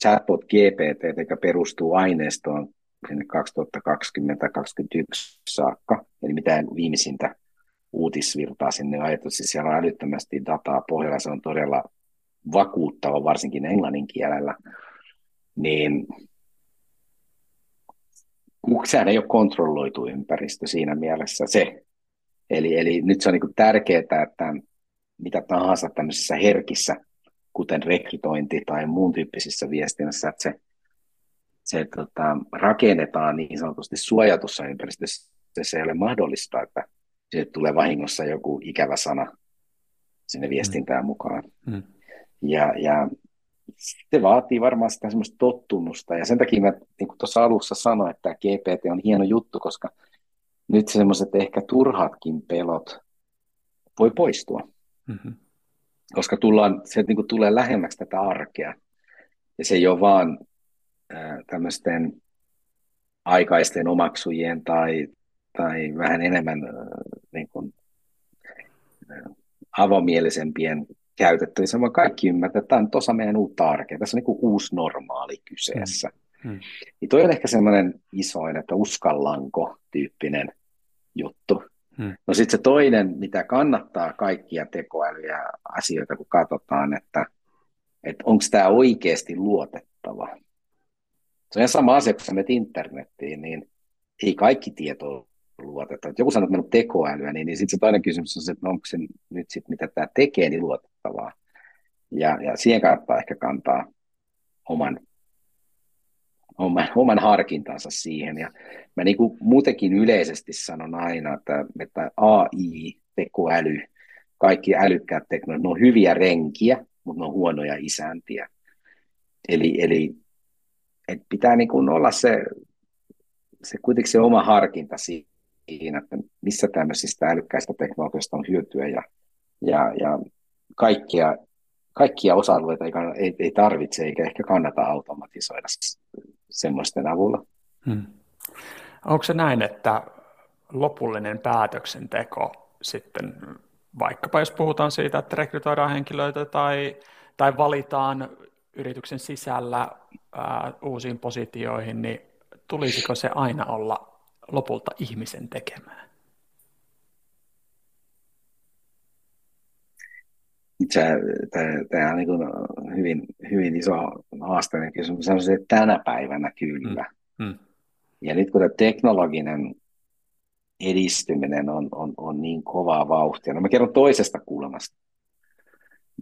S3: chatbot GPT, joka perustuu aineistoon sinne 2020-2021 saakka, eli mitään viimeisintä uutisvirtaa sinne on siis siellä on älyttömästi dataa pohjalla, se on todella vakuuttava, varsinkin englannin kielellä, niin sehän ei ole kontrolloitu ympäristö siinä mielessä se. Eli, eli nyt se on niin tärkeää, että mitä tahansa tämmöisissä herkissä, kuten rekrytointi tai muun tyyppisissä viestinnässä, että se, se tota, rakennetaan niin sanotusti suojatussa ympäristössä. Se ei ole mahdollista, että se tulee vahingossa joku ikävä sana sinne viestintään mm. mukaan. Mm. Ja, ja se vaatii varmaan sitä semmoista tottumusta, ja sen takia mä niin kuin tuossa alussa sanoin, että GPT on hieno juttu, koska nyt semmoiset ehkä turhatkin pelot voi poistua, mm-hmm. Koska tullaan, se niin kuin tulee lähemmäksi tätä arkea, ja se ei ole vaan äh, tämmöisten aikaisten omaksujien tai, tai vähän enemmän äh, niin kuin, äh, avomielisempien käytettävissä, vaan kaikki ymmärtää, että tämä on osa meidän uutta arkea. Tässä on niin uusi normaali kyseessä. Hmm. Niin toi on ehkä semmoinen isoin, että uskallanko tyyppinen juttu. Hmm. No sitten se toinen, mitä kannattaa kaikkia tekoälyjä asioita, kun katsotaan, että, että onko tämä oikeasti luotettava. Se on ihan sama asia, kun sä menet internettiin, niin ei kaikki tieto luotettava. Joku sanoo, että meillä on tekoälyä, niin, niin sitten se toinen kysymys on se, että onko se nyt sit, mitä tämä tekee, niin luotettavaa. Ja, ja siihen kannattaa ehkä kantaa oman, oman, oman harkintansa siihen. Ja mä niin kuin muutenkin yleisesti sanon aina, että, että AI, tekoäly, kaikki älykkäät teknologiat, ne on hyviä renkiä, mutta ne on huonoja isäntiä. Eli, eli et pitää niin kuin olla se, se kuitenkin se oma harkinta siinä, että missä tämmöisistä älykkäistä teknologioista on hyötyä ja, ja, ja kaikkia, kaikkia osa-alueita ei, ei, ei tarvitse eikä ehkä kannata automatisoida semmoisten avulla. Hmm.
S1: Onko se näin, että lopullinen päätöksenteko sitten, vaikkapa jos puhutaan siitä, että rekrytoidaan henkilöitä tai, tai valitaan yrityksen sisällä ää, uusiin positioihin, niin tulisiko se aina olla lopulta ihmisen tekemään?
S3: Tämä on niin hyvin, hyvin iso haasteellinen kysymys. Sanoisin, että tänä päivänä kyllä. Mm. Mm. Ja nyt kun tämä teknologinen edistyminen on, on, on niin kovaa vauhtia, no mä kerron toisesta kulmasta,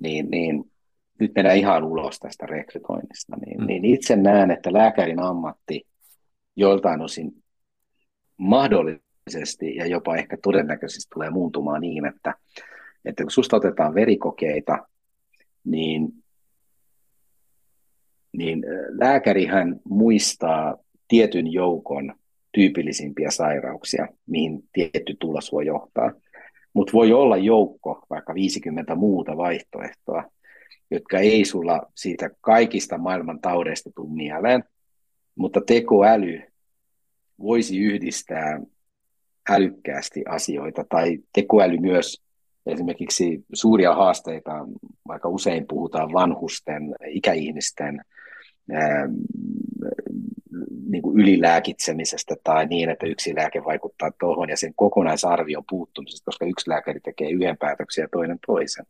S3: niin, niin nyt mennään ihan ulos tästä rekrytoinnista, niin, mm. niin itse näen, että lääkärin ammatti joltain osin mahdollisesti ja jopa ehkä todennäköisesti tulee muuntumaan niin, että, että kun susta otetaan verikokeita, niin, niin lääkärihän muistaa tietyn joukon tyypillisimpiä sairauksia, mihin tietty tulos voi johtaa. Mutta voi olla joukko, vaikka 50 muuta vaihtoehtoa, jotka ei sulla siitä kaikista maailman taudeista tule mieleen, mutta tekoäly voisi yhdistää älykkäästi asioita, tai tekoäly myös esimerkiksi suuria haasteita, vaikka usein puhutaan vanhusten, ikäihmisten niin kuin ylilääkitsemisestä tai niin, että yksi lääke vaikuttaa tuohon ja sen kokonaisarvion puuttumisesta, koska yksi lääkäri tekee yhden päätöksen ja toinen toisen,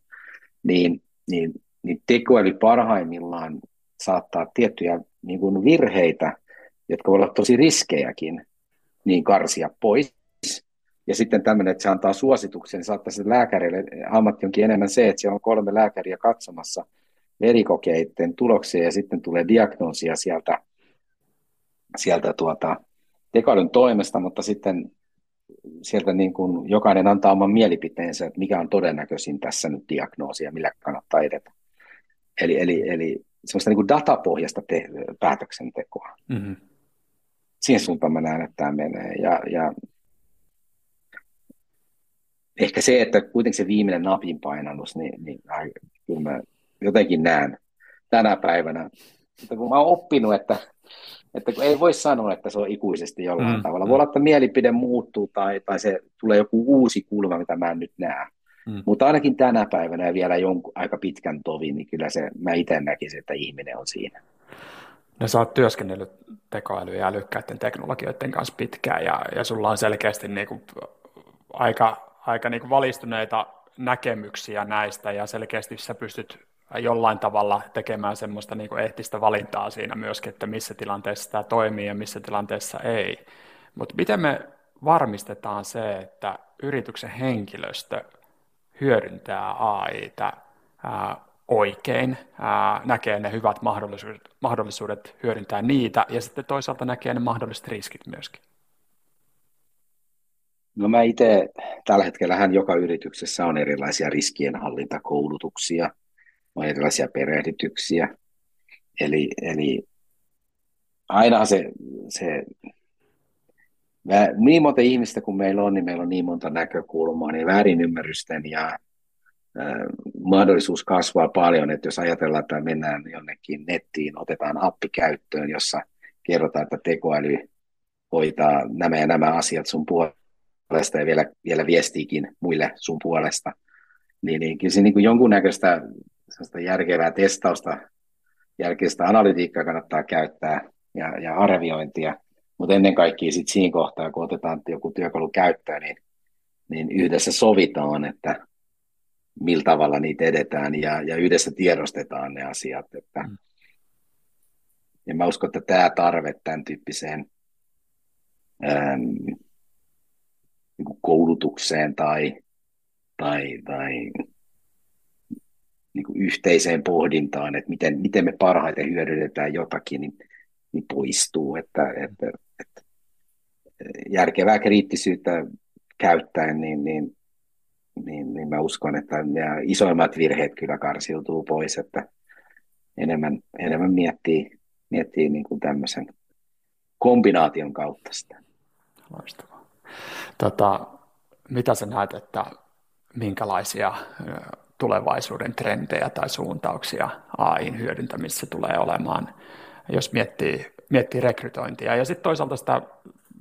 S3: niin, niin, niin tekoäly parhaimmillaan saattaa tiettyjä niin kuin virheitä, jotka voivat olla tosi riskejäkin, niin karsia pois. Ja sitten tämmöinen, että se antaa suosituksen, saattaa se lääkärille, ammatti onkin enemmän se, että siellä on kolme lääkäriä katsomassa verikokeiden tuloksia ja sitten tulee diagnoosia sieltä sieltä tuota, tekoälyn toimesta, mutta sitten sieltä niin kuin jokainen antaa oman mielipiteensä, että mikä on todennäköisin tässä nyt diagnoosi ja millä kannattaa edetä. Eli, eli, eli semmoista niin kuin datapohjasta te- päätöksentekoa. Mm-hmm. Siihen suuntaan mä näen, että tämä menee. Ja, ja ehkä se, että kuitenkin se viimeinen napin painannus, niin, niin ai, kyllä mä jotenkin näen tänä päivänä. Mutta kun mä oon oppinut, että että ei voi sanoa, että se on ikuisesti jollain mm, tavalla. Voi mm. olla, että mielipide muuttuu tai, tai se tulee joku uusi kulma, mitä mä en nyt näe. Mm. Mutta ainakin tänä päivänä ja vielä jonkun aika pitkän tovin, niin kyllä se, mä itse näkisin, että ihminen on siinä.
S1: No sä oot työskennellyt tekoäly- ja älykkäiden teknologioiden kanssa pitkään ja, ja sulla on selkeästi niinku aika, aika niinku valistuneita näkemyksiä näistä ja selkeästi sä pystyt jollain tavalla tekemään semmoista niin kuin eettistä valintaa siinä myöskin, että missä tilanteessa tämä toimii ja missä tilanteessa ei. Mutta miten me varmistetaan se, että yrityksen henkilöstö hyödyntää AIta ää, oikein, ää, näkee ne hyvät mahdollisuudet, mahdollisuudet hyödyntää niitä ja sitten toisaalta näkee ne mahdolliset riskit myöskin?
S3: No mä itse tällä hetkellä joka yrityksessä on erilaisia riskienhallintakoulutuksia, on erilaisia perehdytyksiä. Eli, eli aina se, se niin monta ihmistä kuin meillä on, niin meillä on niin monta näkökulmaa, niin väärinymmärrysten ja mahdollisuus kasvaa paljon, että jos ajatellaan, että mennään jonnekin nettiin, otetaan appi käyttöön, jossa kerrotaan, että tekoäly hoitaa nämä ja nämä asiat sun puolesta ja vielä, vielä viestiikin muille sun puolesta, niin, niin kyllä se niin kuin jonkunnäköistä järkevää testausta, jälkeistä analytiikkaa kannattaa käyttää ja, ja arviointia, mutta ennen kaikkea sit siinä kohtaa, kun otetaan joku työkalu käyttöön, niin, niin yhdessä sovitaan, että millä tavalla niitä edetään ja, ja yhdessä tiedostetaan ne asiat. Että, mm. Ja mä uskon, että tämä tarve tämän tyyppiseen äm, niin koulutukseen tai, tai, tai niin kuin yhteiseen pohdintaan, että miten, miten me parhaiten hyödynnetään jotakin, niin, niin poistuu. Että, että, että järkevää kriittisyyttä käyttäen, niin, niin, niin, niin mä uskon, että nämä isoimmat virheet kyllä karsiutuu pois, että enemmän, enemmän miettii, miettii niin kuin tämmöisen kombinaation kautta sitä.
S1: Loistavaa. Tota, mitä sä näet, että minkälaisia tulevaisuuden trendejä tai suuntauksia AIin hyödyntämissä tulee olemaan, jos miettii, miettii rekrytointia ja sitten toisaalta sitä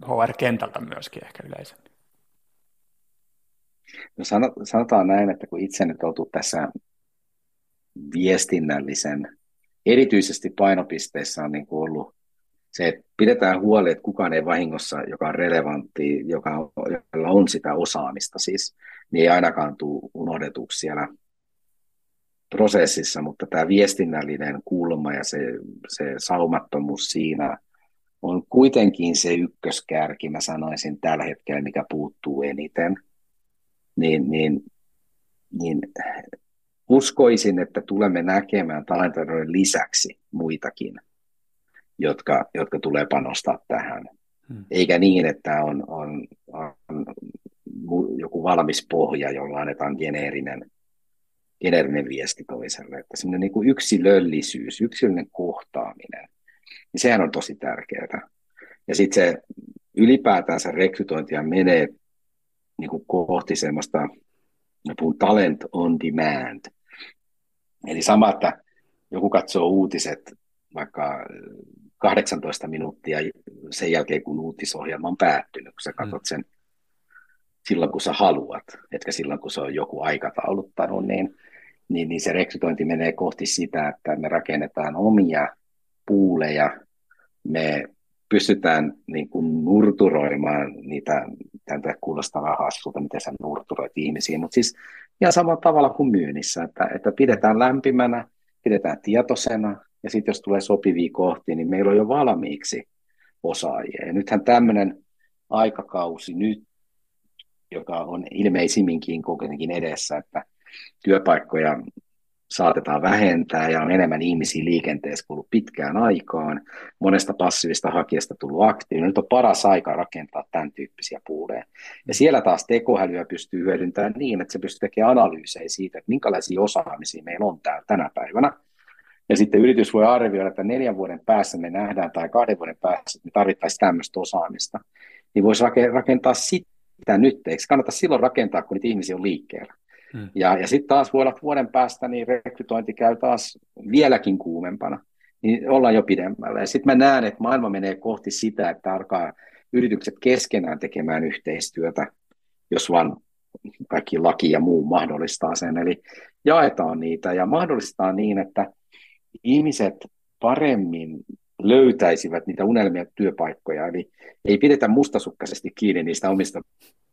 S1: HR-kentältä myöskin ehkä yleisemmin.
S3: No sanotaan näin, että kun itse nyt oltu tässä viestinnällisen, erityisesti painopisteessä on niin ollut se, että pidetään huoli, että kukaan ei vahingossa, joka on relevantti, joka, jolla on sitä osaamista siis, niin ei ainakaan tule unohdetuksi siellä prosessissa, mutta tämä viestinnällinen kulma ja se, se saumattomuus siinä on kuitenkin se ykköskärki, mä sanoisin tällä hetkellä, mikä puuttuu eniten, niin, niin, niin uskoisin, että tulemme näkemään talentoiden lisäksi muitakin, jotka, jotka tulee panostaa tähän. Hmm. Eikä niin, että on, on, on joku valmis pohja, jolla annetaan geneerinen, geneerinen viesti toiselle. Että semmoinen niin kuin yksilöllisyys, yksilöllinen kohtaaminen, niin sehän on tosi tärkeää. Ja sitten se ylipäätään se rekrytointia menee niin kuin kohti semmoista, puhun talent on demand. Eli sama, että joku katsoo uutiset vaikka 18 minuuttia sen jälkeen, kun uutisohjelma on päättynyt, kun sä katsot sen silloin, kun sä haluat, etkä silloin, kun se on joku aikatauluttanut, niin, niin, niin se rekrytointi menee kohti sitä, että me rakennetaan omia puuleja, me pystytään niin kuin nurturoimaan niitä, tämä kuulostaa vähän hassulta, miten sä nurturoit ihmisiä, mutta siis ihan samalla tavalla kuin myynnissä, että, että pidetään lämpimänä, pidetään tietoisena, ja sitten jos tulee sopivia kohti, niin meillä on jo valmiiksi osaajia. Ja nythän tämmöinen aikakausi nyt, joka on ilmeisimminkin kuitenkin edessä, että työpaikkoja saatetaan vähentää ja on enemmän ihmisiä liikenteessä kuin pitkään aikaan. Monesta passiivista hakijasta tullut aktiivinen. Nyt on paras aika rakentaa tämän tyyppisiä puuleja. Ja siellä taas tekoälyä pystyy hyödyntämään niin, että se pystyy tekemään analyysejä siitä, että minkälaisia osaamisia meillä on täällä tänä päivänä. Ja sitten yritys voi arvioida, että neljän vuoden päässä me nähdään tai kahden vuoden päässä, että me tarvittaisiin tämmöistä osaamista. Niin voisi rakentaa sitä nyt, eikö kannata silloin rakentaa, kun niitä ihmisiä on liikkeellä. Hmm. Ja, ja sitten taas voi olla, että vuoden päästä niin rekrytointi käy taas vieläkin kuumempana, niin ollaan jo pidemmällä. Ja sitten mä näen, että maailma menee kohti sitä, että alkaa yritykset keskenään tekemään yhteistyötä, jos vaan kaikki laki ja muu mahdollistaa sen. Eli jaetaan niitä ja mahdollistaa niin, että ihmiset paremmin löytäisivät niitä unelmia työpaikkoja, eli ei pidetä mustasukkaisesti kiinni niistä omista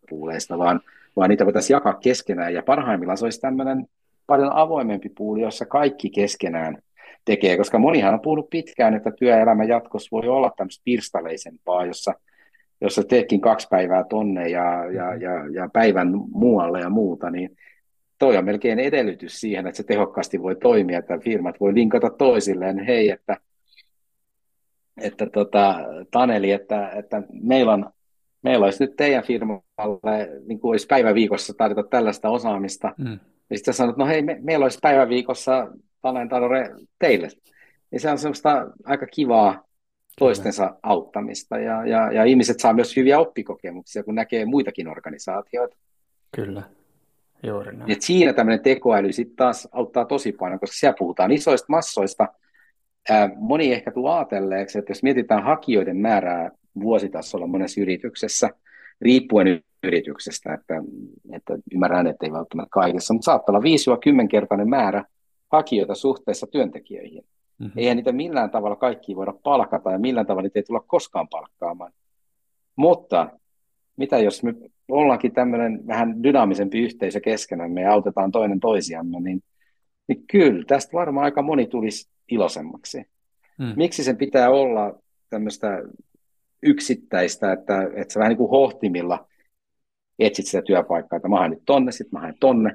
S3: puuleista, vaan vaan niitä voitaisiin jakaa keskenään. Ja parhaimmillaan se olisi tämmöinen paljon avoimempi puuli, jossa kaikki keskenään tekee, koska monihan on puhunut pitkään, että työelämä jatkossa voi olla tämmöistä pirstaleisempaa, jossa, jossa teetkin kaksi päivää tonne ja, ja, ja, ja päivän muualle ja muuta, niin toi on melkein edellytys siihen, että se tehokkaasti voi toimia, että firmat voi linkata toisilleen, hei, että, että tota, Taneli, että, että meillä on meillä olisi nyt teidän firmalle, niin kuin olisi päiväviikossa tarjota tällaista osaamista, mm. ja sitten sanot, no hei, me, meillä olisi päiväviikossa Tanen Tadore teille. Niin se on semmoista aika kivaa toistensa auttamista, ja, ja, ja ihmiset saa myös hyviä oppikokemuksia, kun näkee muitakin organisaatioita.
S1: Kyllä, juuri näin.
S3: Et siinä tämmöinen tekoäly sitten taas auttaa tosi paljon, koska siellä puhutaan isoista massoista, Ää, moni ehkä tuo ajatelleeksi, että jos mietitään hakijoiden määrää vuositasolla monessa yrityksessä, riippuen yrityksestä, että, että ymmärrän, että ei välttämättä kaikessa, mutta saattaa olla 5-10 kertainen määrä hakijoita suhteessa työntekijöihin. Mm-hmm. Eihän niitä millään tavalla kaikki voida palkata ja millään tavalla niitä ei tulla koskaan palkkaamaan. Mutta mitä jos me ollaankin tämmöinen vähän dynaamisempi yhteisö keskenämme ja autetaan toinen toisiamme, niin, niin kyllä tästä varmaan aika moni tulisi iloisemmaksi. Mm. Miksi sen pitää olla tämmöistä yksittäistä, että, että sä vähän niin kuin hohtimilla etsit sitä työpaikkaa, että mä haen nyt tonne, sitten mä haen tonne,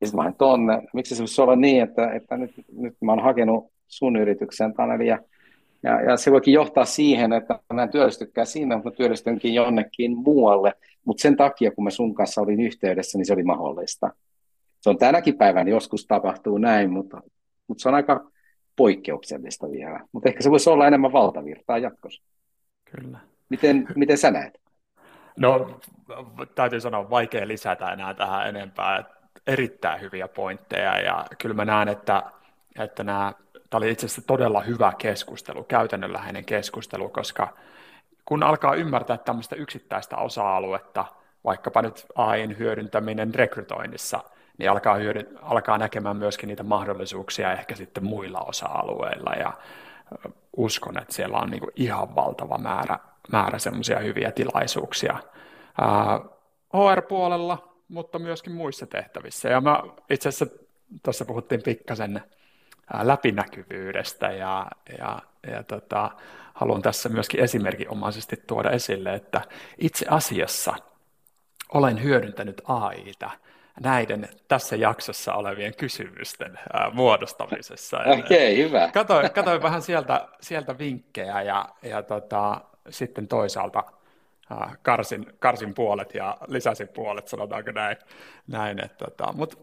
S3: ja sitten mä haen tonne. Miksi se voisi olla niin, että, että nyt, nyt mä oon hakenut sun yrityksen, Taneli, ja, ja, ja se voikin johtaa siihen, että mä en työllistykään siinä, mutta mä työllistynkin jonnekin muualle, mutta sen takia, kun mä sun kanssa olin yhteydessä, niin se oli mahdollista. Se on tänäkin päivänä, joskus tapahtuu näin, mutta, mutta se on aika poikkeuksellista vielä. Mutta ehkä se voisi olla enemmän valtavirtaa jatkossa.
S1: Kyllä.
S3: Miten, miten sä näet?
S1: No, täytyy sanoa, vaikea lisätä enää tähän enempää. Erittäin hyviä pointteja ja kyllä mä näen, että, että nämä, tämä oli itse asiassa todella hyvä keskustelu, käytännönläheinen keskustelu, koska kun alkaa ymmärtää tämmöistä yksittäistä osa-aluetta vaikkapa nyt AIn hyödyntäminen rekrytoinnissa, niin alkaa, hyödyn, alkaa näkemään myöskin niitä mahdollisuuksia ehkä sitten muilla osa-alueilla ja uskon, että siellä on niin ihan valtava määrä, määrä semmoisia hyviä tilaisuuksia HR-puolella, mutta myöskin muissa tehtävissä. Ja mä itse asiassa tuossa puhuttiin pikkasen läpinäkyvyydestä ja, ja, ja tota, haluan tässä myöskin esimerkinomaisesti tuoda esille, että itse asiassa olen hyödyntänyt AIta näiden tässä jaksossa olevien kysymysten ää, muodostamisessa.
S3: Okei, okay, hyvä.
S1: Katoin, katoin vähän sieltä, sieltä vinkkejä ja, ja tota, sitten toisaalta ää, karsin, karsin puolet ja lisäsin puolet, sanotaanko näin. näin että, tota, Mutta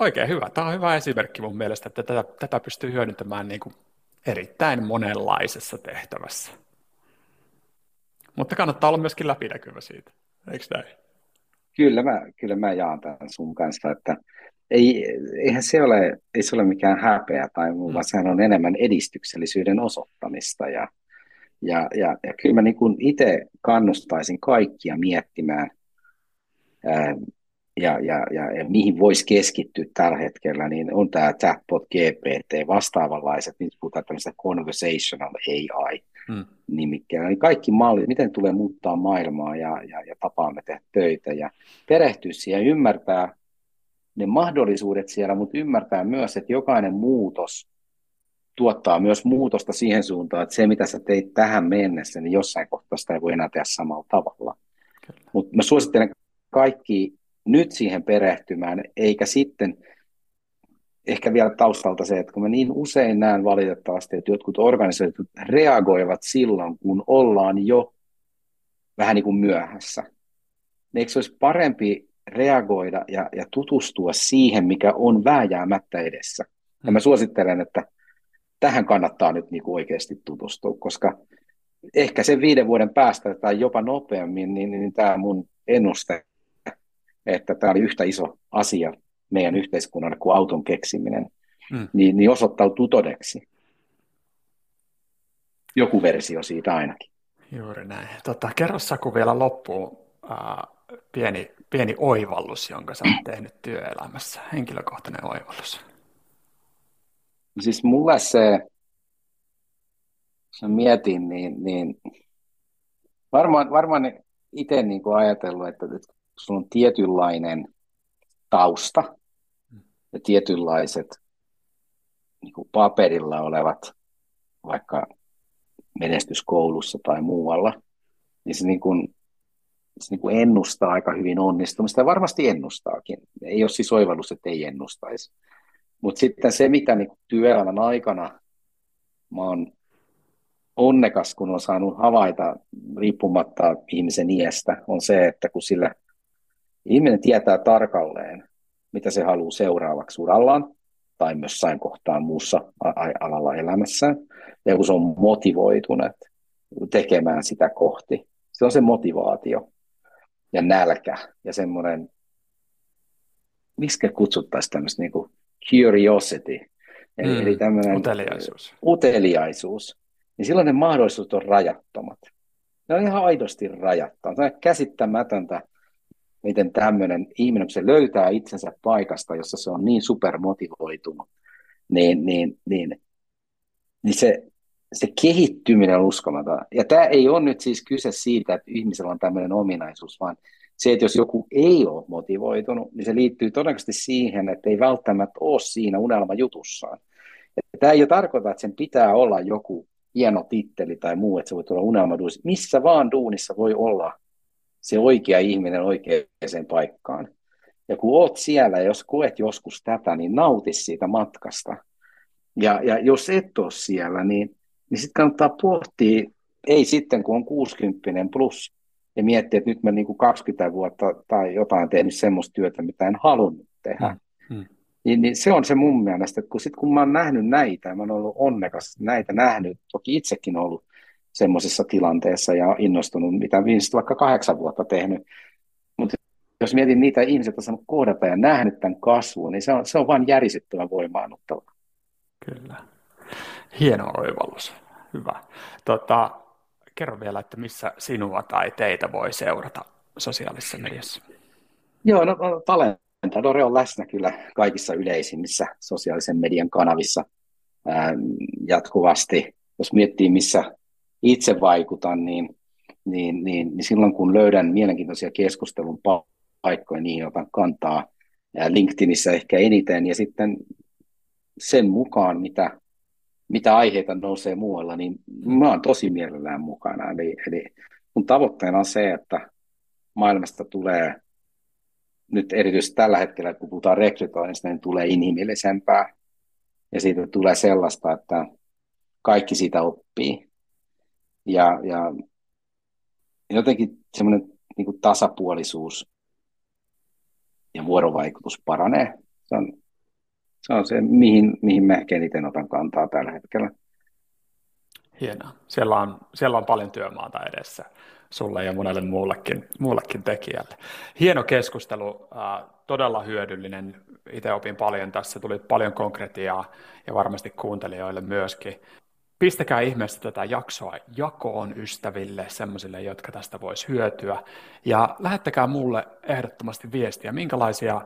S1: oikein hyvä. Tämä on hyvä esimerkki mun mielestä, että tätä, tätä pystyy hyödyntämään niin kuin erittäin monenlaisessa tehtävässä. Mutta kannattaa olla myöskin läpinäkyvä siitä, eikö näin?
S3: Kyllä mä, kyllä mä jaan tämän sun kanssa, että ei, eihän se ole, ei se ole mikään häpeä tai muu, mm. vaan sehän on enemmän edistyksellisyyden osoittamista ja, ja, ja, ja kyllä mä niin itse kannustaisin kaikkia miettimään ää, ja, ja, ja, ja mihin voisi keskittyä tällä hetkellä, niin on tämä chatbot, GPT, vastaavanlaiset, nyt puhutaan tämmöistä conversational AI hmm. nimikkeellä, niin kaikki mallit, miten tulee muuttaa maailmaa ja, ja, ja tapaamme tehdä töitä ja perehtyä siihen ymmärtää ne mahdollisuudet siellä, mutta ymmärtää myös, että jokainen muutos tuottaa myös muutosta siihen suuntaan, että se mitä sä teit tähän mennessä, niin jossain kohtaa sitä ei voi enää tehdä samalla tavalla. Mutta mä suosittelen kaikki nyt siihen perehtymään, eikä sitten ehkä vielä taustalta se, että kun mä niin usein näen valitettavasti, että jotkut organisaatiot reagoivat silloin, kun ollaan jo vähän niin kuin myöhässä. Niin eikö se olisi parempi reagoida ja, ja tutustua siihen, mikä on vääjäämättä edessä? Ja mä hmm. suosittelen, että tähän kannattaa nyt niin kuin oikeasti tutustua, koska ehkä sen viiden vuoden päästä tai jopa nopeammin, niin, niin tämä mun ennuste että tämä oli yhtä iso asia meidän yhteiskunnalle kuin auton keksiminen, mm. niin, niin osoittautuu todeksi. Joku versio siitä ainakin.
S1: Juuri näin. Tota, kerro Saku vielä loppuun äh, pieni, pieni oivallus, jonka sä oot tehnyt työelämässä, henkilökohtainen oivallus.
S3: Siis mulle se, jos mietin, niin, niin varmaan, varmaan itse niin ajatellut, että, että sulla on tietynlainen tausta ja tietynlaiset niin kuin paperilla olevat vaikka menestyskoulussa tai muualla, niin se, niin kuin, se niin kuin ennustaa aika hyvin onnistumista ja varmasti ennustaakin. Ei ole siis oivallus, että ei ennustaisi. Mutta sitten se, mitä niin työelämän aikana mä oon onnekas, kun on saanut havaita riippumatta ihmisen iästä, on se, että kun sillä – Ihminen tietää tarkalleen, mitä se haluaa seuraavaksi urallaan tai myös jossain kohtaa muussa alalla elämässään. Ja kun se on motivoitunut tekemään sitä kohti, se on se motivaatio ja nälkä ja semmoinen, miksi kutsuttaisiin tämmöistä niin kuin curiosity, eli, mm, eli tämmöinen
S1: uteliaisuus.
S3: uteliaisuus, niin silloin ne mahdollisuudet on rajattomat. Ne on ihan aidosti rajattomat. Se on käsittämätöntä, miten tämmöinen ihminen, kun se löytää itsensä paikasta, jossa se on niin supermotivoitunut, niin, niin, niin, niin se, se kehittyminen on uskomaton. Ja tämä ei ole nyt siis kyse siitä, että ihmisellä on tämmöinen ominaisuus, vaan se, että jos joku ei ole motivoitunut, niin se liittyy todennäköisesti siihen, että ei välttämättä ole siinä unelmajutussaan. Että tämä ei ole tarkoita, että sen pitää olla joku hieno titteli tai muu, että se voi tulla unelmaduunissa. Missä vaan duunissa voi olla se oikea ihminen oikeaan paikkaan. Ja kun oot siellä jos koet joskus tätä, niin nauti siitä matkasta. Ja, ja jos et ole siellä, niin, niin sitten kannattaa pohtia, ei sitten kun on 60 plus, ja miettiä, että nyt mä niin kuin 20 vuotta tai jotain tehnyt semmoista työtä, mitä en halunnut tehdä. Mm. Mm. Niin, niin se on se mun mielestä, että kun, sit, kun mä oon nähnyt näitä, mä oon ollut onnekas näitä nähnyt, toki itsekin ollut semmoisessa tilanteessa ja innostunut, mitä viimeiset vaikka kahdeksan vuotta tehnyt. Mutta jos mietin niitä ihmisiä, jotka on saanut kohdata ja nähnyt tämän kasvun, niin se on, se on vain järisyttävän voimaannuttava.
S1: Kyllä. Hieno oivallus. Hyvä. Tota, kerro vielä, että missä sinua tai teitä voi seurata sosiaalisessa mediassa?
S3: Joo, no, no Talentadore on läsnä kyllä kaikissa yleisimmissä sosiaalisen median kanavissa ää, jatkuvasti. Jos miettii, missä itse vaikutan, niin, niin, niin, niin silloin kun löydän mielenkiintoisia keskustelun paikkoja, niihin otan kantaa LinkedInissä ehkä eniten, ja sitten sen mukaan, mitä, mitä aiheita nousee muualla, niin mä oon tosi mielellään mukana. Eli, eli mun tavoitteena on se, että maailmasta tulee nyt erityisesti tällä hetkellä, kun puhutaan rekrytoinnista, niin tulee inhimillisempää ja siitä tulee sellaista, että kaikki siitä oppii. Ja, ja jotenkin semmoinen niin kuin tasapuolisuus ja vuorovaikutus paranee. Se on se, on se mihin, mihin mä ehkä eniten otan kantaa tällä hetkellä.
S1: Hienoa. Siellä on, siellä on paljon työmaata edessä sulle ja monelle muullekin, muullekin tekijälle. Hieno keskustelu, äh, todella hyödyllinen. Itse opin paljon tässä, tuli paljon konkretiaa ja varmasti kuuntelijoille myöskin. Pistäkää ihmeessä tätä jaksoa jakoon ystäville, semmoisille, jotka tästä voisi hyötyä. Ja lähettäkää mulle ehdottomasti viestiä, minkälaisia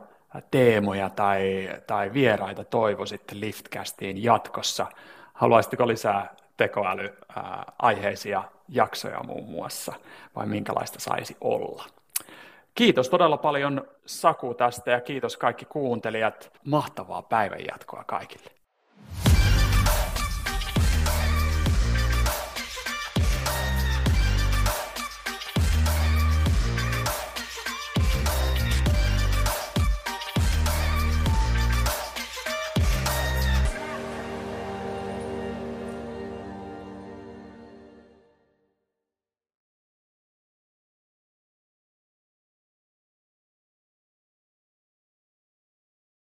S1: teemoja tai, tai vieraita toivoisitte Liftcastiin jatkossa. Haluaisitteko lisää tekoälyaiheisia jaksoja muun muassa, vai minkälaista saisi olla? Kiitos todella paljon Saku tästä ja kiitos kaikki kuuntelijat. Mahtavaa päivänjatkoa kaikille.